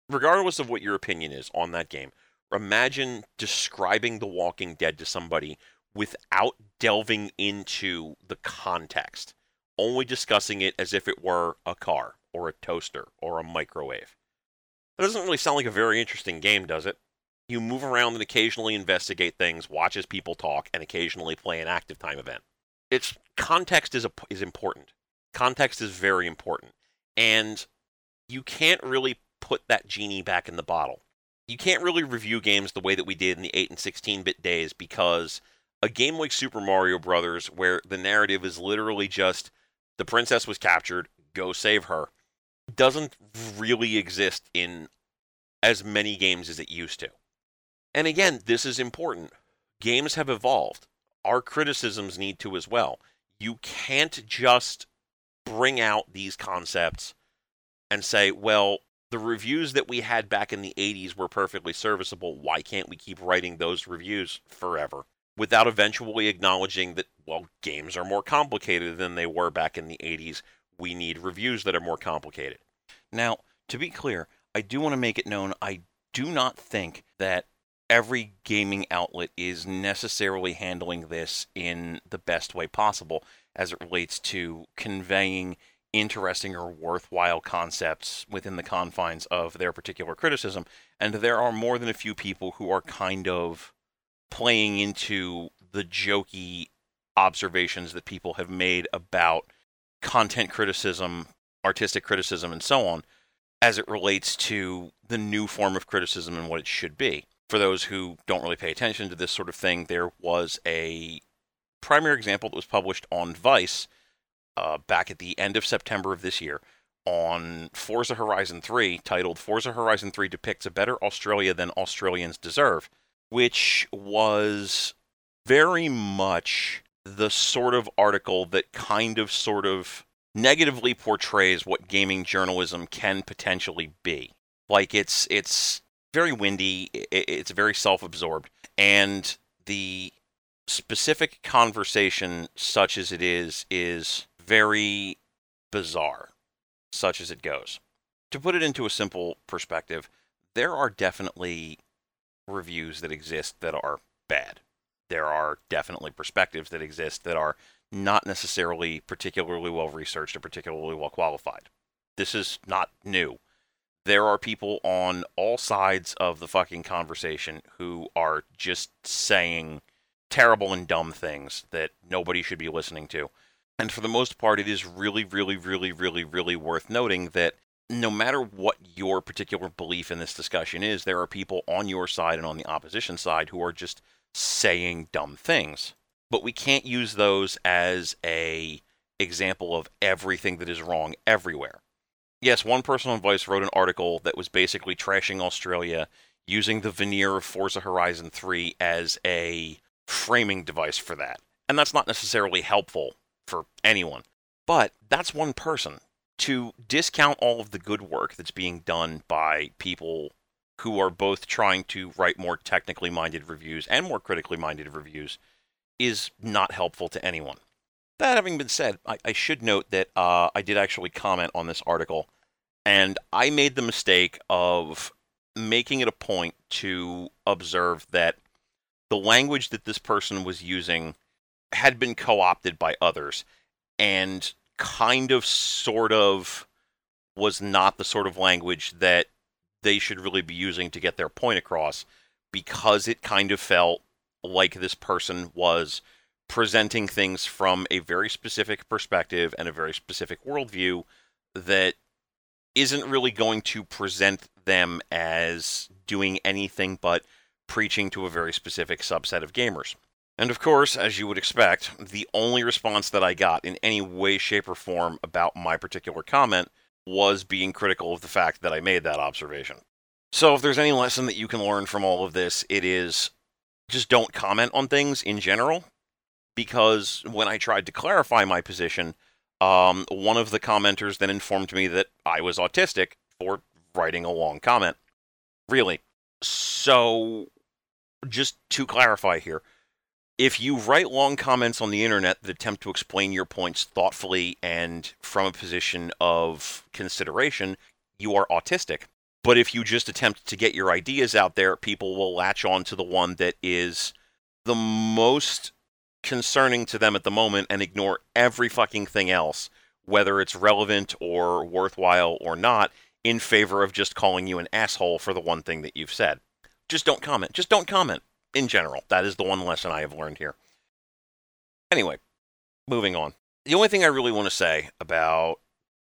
Regardless of what your opinion is on that game, imagine describing The Walking Dead to somebody without delving into the context, only discussing it as if it were a car or a toaster or a microwave. That doesn't really sound like a very interesting game, does it? You move around and occasionally investigate things, watch as people talk, and occasionally play an active time event. It's context is a, is important. Context is very important, and you can't really put that genie back in the bottle. You can't really review games the way that we did in the 8 and 16 bit days because a game like Super Mario Brothers, where the narrative is literally just the princess was captured, go save her, doesn't really exist in as many games as it used to. And again, this is important. Games have evolved. Our criticisms need to as well. You can't just bring out these concepts and say, well, the reviews that we had back in the 80s were perfectly serviceable. Why can't we keep writing those reviews forever? Without eventually acknowledging that, well, games are more complicated than they were back in the 80s. We need reviews that are more complicated. Now, to be clear, I do want to make it known I do not think that every gaming outlet is necessarily handling this in the best way possible as it relates to conveying interesting or worthwhile concepts within the confines of their particular criticism. And there are more than a few people who are kind of playing into the jokey observations that people have made about content criticism, artistic criticism, and so on as it relates to the new form of criticism and what it should be. For those who don't really pay attention to this sort of thing, there was a primary example that was published on Vice uh, back at the end of September of this year on Forza Horizon 3 titled Forza Horizon 3 Depicts a Better Australia Than Australians Deserve, which was very much the sort of article that kind of sort of negatively portrays what gaming journalism can potentially be. Like it's it's very windy, it's very self-absorbed, and the specific conversation such as it is is very bizarre, such as it goes. To put it into a simple perspective, there are definitely reviews that exist that are bad. There are definitely perspectives that exist that are not necessarily particularly well researched or particularly well qualified. This is not new. There are people on all sides of the fucking conversation who are just saying terrible and dumb things that nobody should be listening to. And for the most part, it is really, really, really, really, really worth noting that no matter what your particular belief in this discussion is, there are people on your side and on the opposition side who are just saying dumb things but we can't use those as a example of everything that is wrong everywhere. Yes, one person on Vice wrote an article that was basically trashing Australia using the veneer of Forza Horizon 3 as a framing device for that. And that's not necessarily helpful for anyone. But that's one person. To discount all of the good work that's being done by people who are both trying to write more technically minded reviews and more critically minded reviews is not helpful to anyone. That having been said, I, I should note that uh, I did actually comment on this article, and I made the mistake of making it a point to observe that the language that this person was using had been co opted by others and kind of, sort of, was not the sort of language that they should really be using to get their point across because it kind of felt like this person was presenting things from a very specific perspective and a very specific worldview that isn't really going to present them as doing anything but preaching to a very specific subset of gamers. And of course, as you would expect, the only response that I got in any way, shape, or form about my particular comment was being critical of the fact that I made that observation. So, if there's any lesson that you can learn from all of this, it is just don't comment on things in general because when I tried to clarify my position, um, one of the commenters then informed me that I was autistic for writing a long comment. Really. So, just to clarify here, if you write long comments on the internet that attempt to explain your points thoughtfully and from a position of consideration, you are autistic. But if you just attempt to get your ideas out there, people will latch on to the one that is the most concerning to them at the moment and ignore every fucking thing else, whether it's relevant or worthwhile or not, in favor of just calling you an asshole for the one thing that you've said. Just don't comment. Just don't comment in general. That is the one lesson I have learned here. Anyway, moving on. The only thing I really want to say about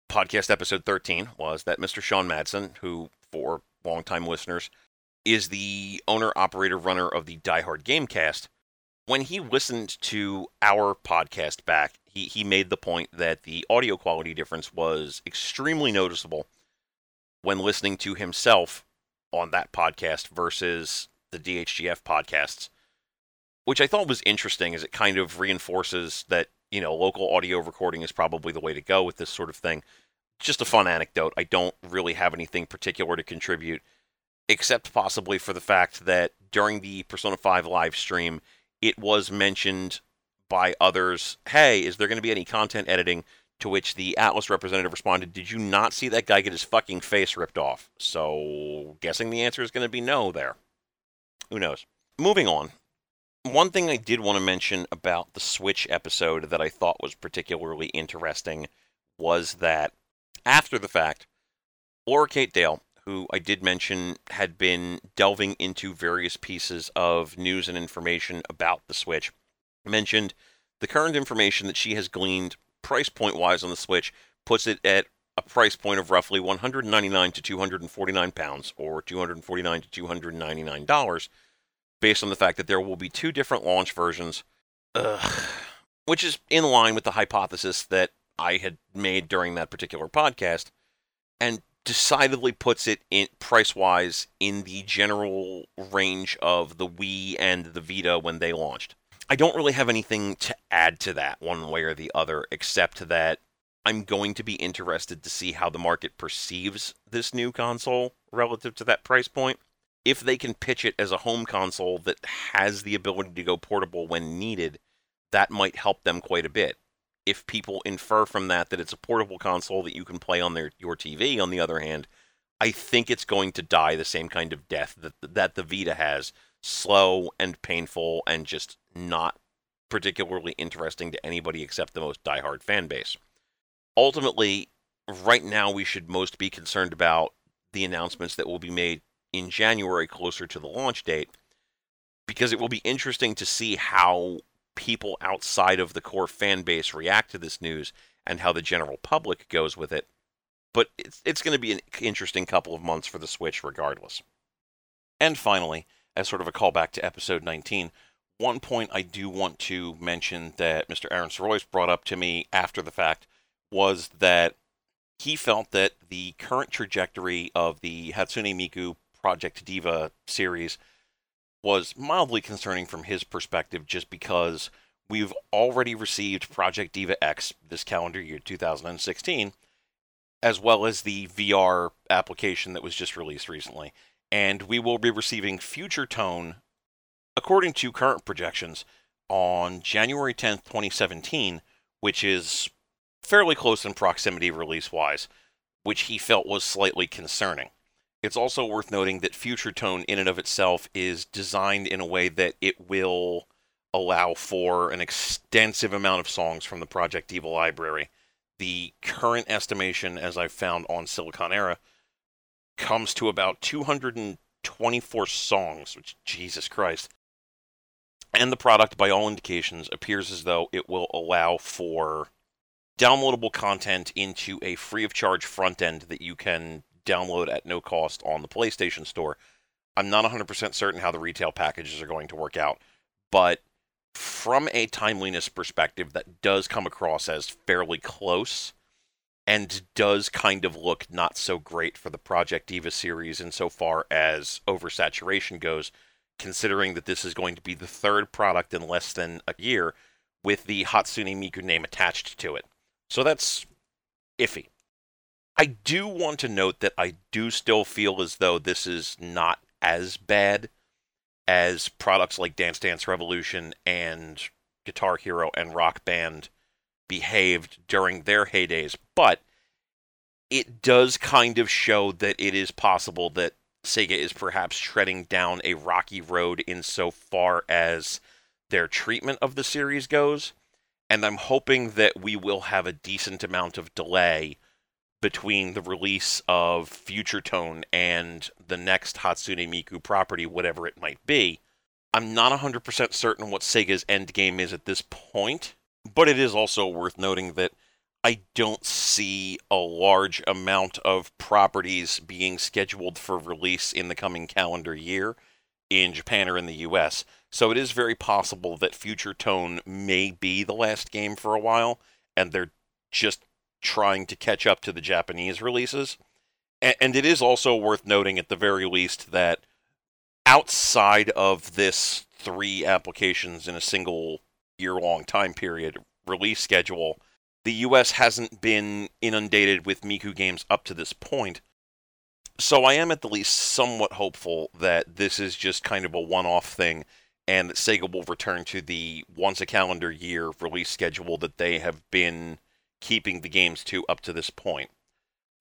podcast episode 13 was that Mr. Sean Madsen, who for longtime listeners, is the owner, operator, runner of the Die Hard Gamecast. When he listened to our podcast back, he, he made the point that the audio quality difference was extremely noticeable when listening to himself on that podcast versus the DHGF podcasts, which I thought was interesting as it kind of reinforces that you know, local audio recording is probably the way to go with this sort of thing. Just a fun anecdote. I don't really have anything particular to contribute, except possibly for the fact that during the Persona 5 live stream, it was mentioned by others hey, is there going to be any content editing? To which the Atlus representative responded, Did you not see that guy get his fucking face ripped off? So, guessing the answer is going to be no there. Who knows? Moving on. One thing I did want to mention about the Switch episode that I thought was particularly interesting was that after the fact, Laura Kate Dale, who I did mention had been delving into various pieces of news and information about the Switch, mentioned the current information that she has gleaned price point wise on the Switch puts it at a price point of roughly 199 to 249 pounds or 249 to 299 dollars based on the fact that there will be two different launch versions Ugh. which is in line with the hypothesis that I had made during that particular podcast and decidedly puts it in price wise in the general range of the Wii and the Vita when they launched. I don't really have anything to add to that one way or the other, except that I'm going to be interested to see how the market perceives this new console relative to that price point. If they can pitch it as a home console that has the ability to go portable when needed, that might help them quite a bit. If people infer from that that it's a portable console that you can play on their your TV, on the other hand, I think it's going to die the same kind of death that that the Vita has, slow and painful and just not particularly interesting to anybody except the most diehard fan base. Ultimately, right now we should most be concerned about the announcements that will be made in January closer to the launch date because it will be interesting to see how people outside of the core fan base react to this news and how the general public goes with it. But it's, it's going to be an interesting couple of months for the Switch regardless. And finally, as sort of a callback to episode 19, one point I do want to mention that Mr. Aaron Sorois brought up to me after the fact was that he felt that the current trajectory of the Hatsune Miku Project Diva series was mildly concerning from his perspective just because we've already received Project Diva X this calendar year 2016 as well as the VR application that was just released recently and we will be receiving Future Tone according to current projections, on January 10th, 2017, which is fairly close in proximity release wise, which he felt was slightly concerning. It's also worth noting that Future Tone, in and of itself, is designed in a way that it will allow for an extensive amount of songs from the Project Diva library. The current estimation, as I've found on Siliconera, comes to about 224 songs, which, Jesus Christ, and the product, by all indications, appears as though it will allow for downloadable content into a free of charge front end that you can download at no cost on the PlayStation Store. I'm not 100% certain how the retail packages are going to work out, but from a timeliness perspective, that does come across as fairly close and does kind of look not so great for the Project Diva series insofar as oversaturation goes considering that this is going to be the third product in less than a year with the Hatsune Miku name attached to it. So that's iffy. I do want to note that I do still feel as though this is not as bad as products like Dance Dance Revolution and Guitar Hero and Rock Band behaved during their heydays, but it does kind of show that it is possible that Sega is perhaps treading down a rocky road insofar as their treatment of the series goes. And I'm hoping that we will have a decent amount of delay between the release of Future Tone and the next Hatsune Miku property, whatever it might be. I'm not 100% certain what Sega's endgame is at this point, but it is also worth noting that I don't see a large amount of properties being scheduled for release in the coming calendar year in Japan or in the US. So it is very possible that Future Tone may be the last game for a while, and they're just trying to catch up to the Japanese releases. And it is also worth noting, at the very least, that outside of this three applications in a single year long time period release schedule, the US hasn't been inundated with Miku games up to this point. So I am at the least somewhat hopeful that this is just kind of a one off thing and that Sega will return to the once a calendar year release schedule that they have been keeping the games to up to this point.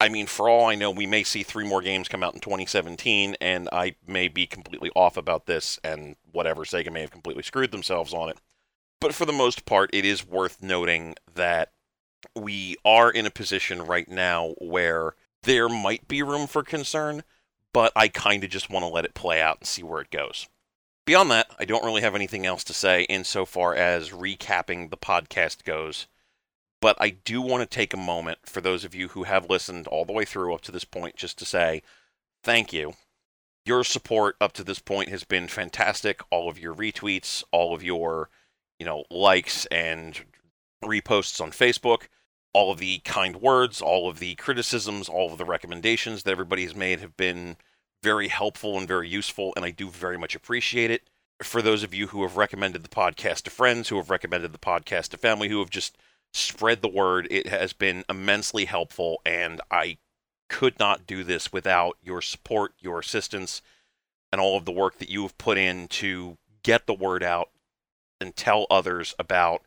I mean, for all I know, we may see three more games come out in 2017, and I may be completely off about this, and whatever, Sega may have completely screwed themselves on it. But for the most part, it is worth noting that we are in a position right now where there might be room for concern, but I kind of just want to let it play out and see where it goes. Beyond that, I don't really have anything else to say insofar as recapping the podcast goes. But I do want to take a moment for those of you who have listened all the way through up to this point just to say thank you. Your support up to this point has been fantastic. All of your retweets, all of your, you know, likes and reposts on Facebook, all of the kind words, all of the criticisms, all of the recommendations that everybody has made have been very helpful and very useful, and I do very much appreciate it. For those of you who have recommended the podcast to friends, who have recommended the podcast to family, who have just spread the word. It has been immensely helpful, and I could not do this without your support, your assistance, and all of the work that you have put in to get the word out and tell others about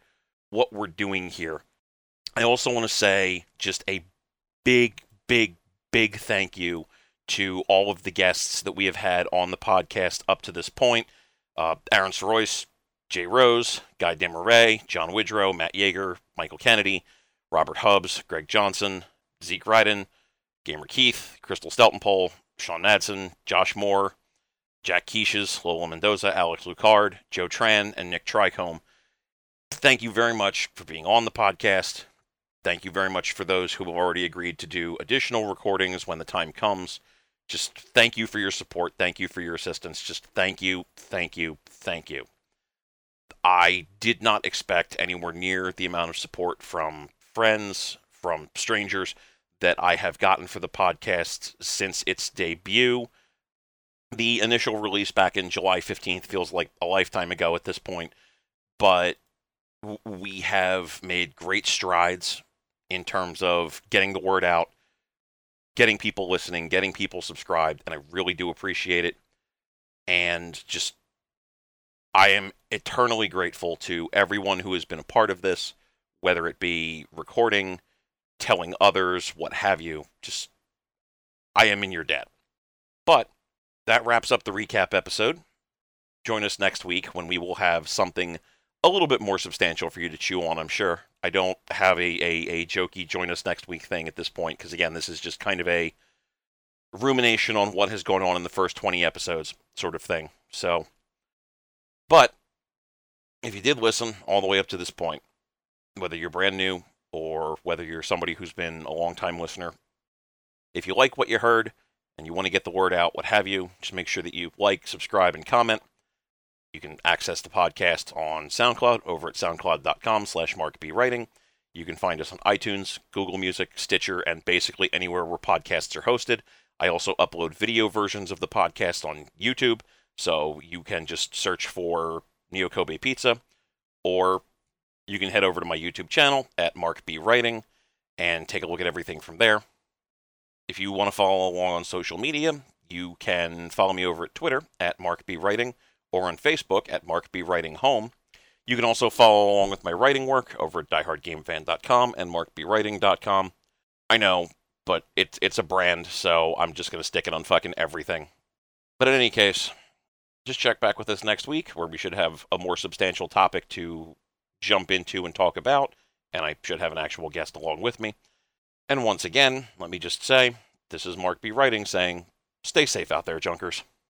what we're doing here. I also want to say just a big, big, big thank you to all of the guests that we have had on the podcast up to this point. Uh, Aaron Sorois, Jay Rose, Guy Desmarais, John Widrow, Matt Yeager, Michael Kennedy, Robert Hubbs, Greg Johnson, Zeke Ryden, Gamer Keith, Crystal Steltenpole, Sean Madsen, Josh Moore, Jack Keishes, Lola Mendoza, Alex Lucard, Joe Tran, and Nick Tricombe. Thank you very much for being on the podcast. Thank you very much for those who have already agreed to do additional recordings when the time comes. Just thank you for your support. Thank you for your assistance. Just thank you, thank you, thank you. I did not expect anywhere near the amount of support from friends, from strangers that I have gotten for the podcast since its debut. The initial release back in July 15th feels like a lifetime ago at this point, but we have made great strides in terms of getting the word out, getting people listening, getting people subscribed, and I really do appreciate it. And just I am eternally grateful to everyone who has been a part of this, whether it be recording, telling others, what have you. Just, I am in your debt. But that wraps up the recap episode. Join us next week when we will have something a little bit more substantial for you to chew on, I'm sure. I don't have a, a, a jokey join us next week thing at this point, because again, this is just kind of a rumination on what has gone on in the first 20 episodes sort of thing. So, but if you did listen all the way up to this point, whether you're brand new or whether you're somebody who's been a long time listener, if you like what you heard and you want to get the word out, what have you, just make sure that you like, subscribe, and comment. You can access the podcast on SoundCloud over at soundcloud.com slash markbwriting. You can find us on iTunes, Google Music, Stitcher, and basically anywhere where podcasts are hosted. I also upload video versions of the podcast on YouTube, so you can just search for Neo Kobe Pizza, or you can head over to my YouTube channel at Mark B Writing and take a look at everything from there. If you want to follow along on social media, you can follow me over at Twitter at Mark B Writing or on Facebook at Mark B Writing Home. You can also follow along with my writing work over at diehardgamefan.com and markbwriting.com. I know, but it's it's a brand, so I'm just gonna stick it on fucking everything. But in any case, just check back with us next week where we should have a more substantial topic to jump into and talk about, and I should have an actual guest along with me. And once again, let me just say, this is Mark B. Writing saying, stay safe out there, junkers.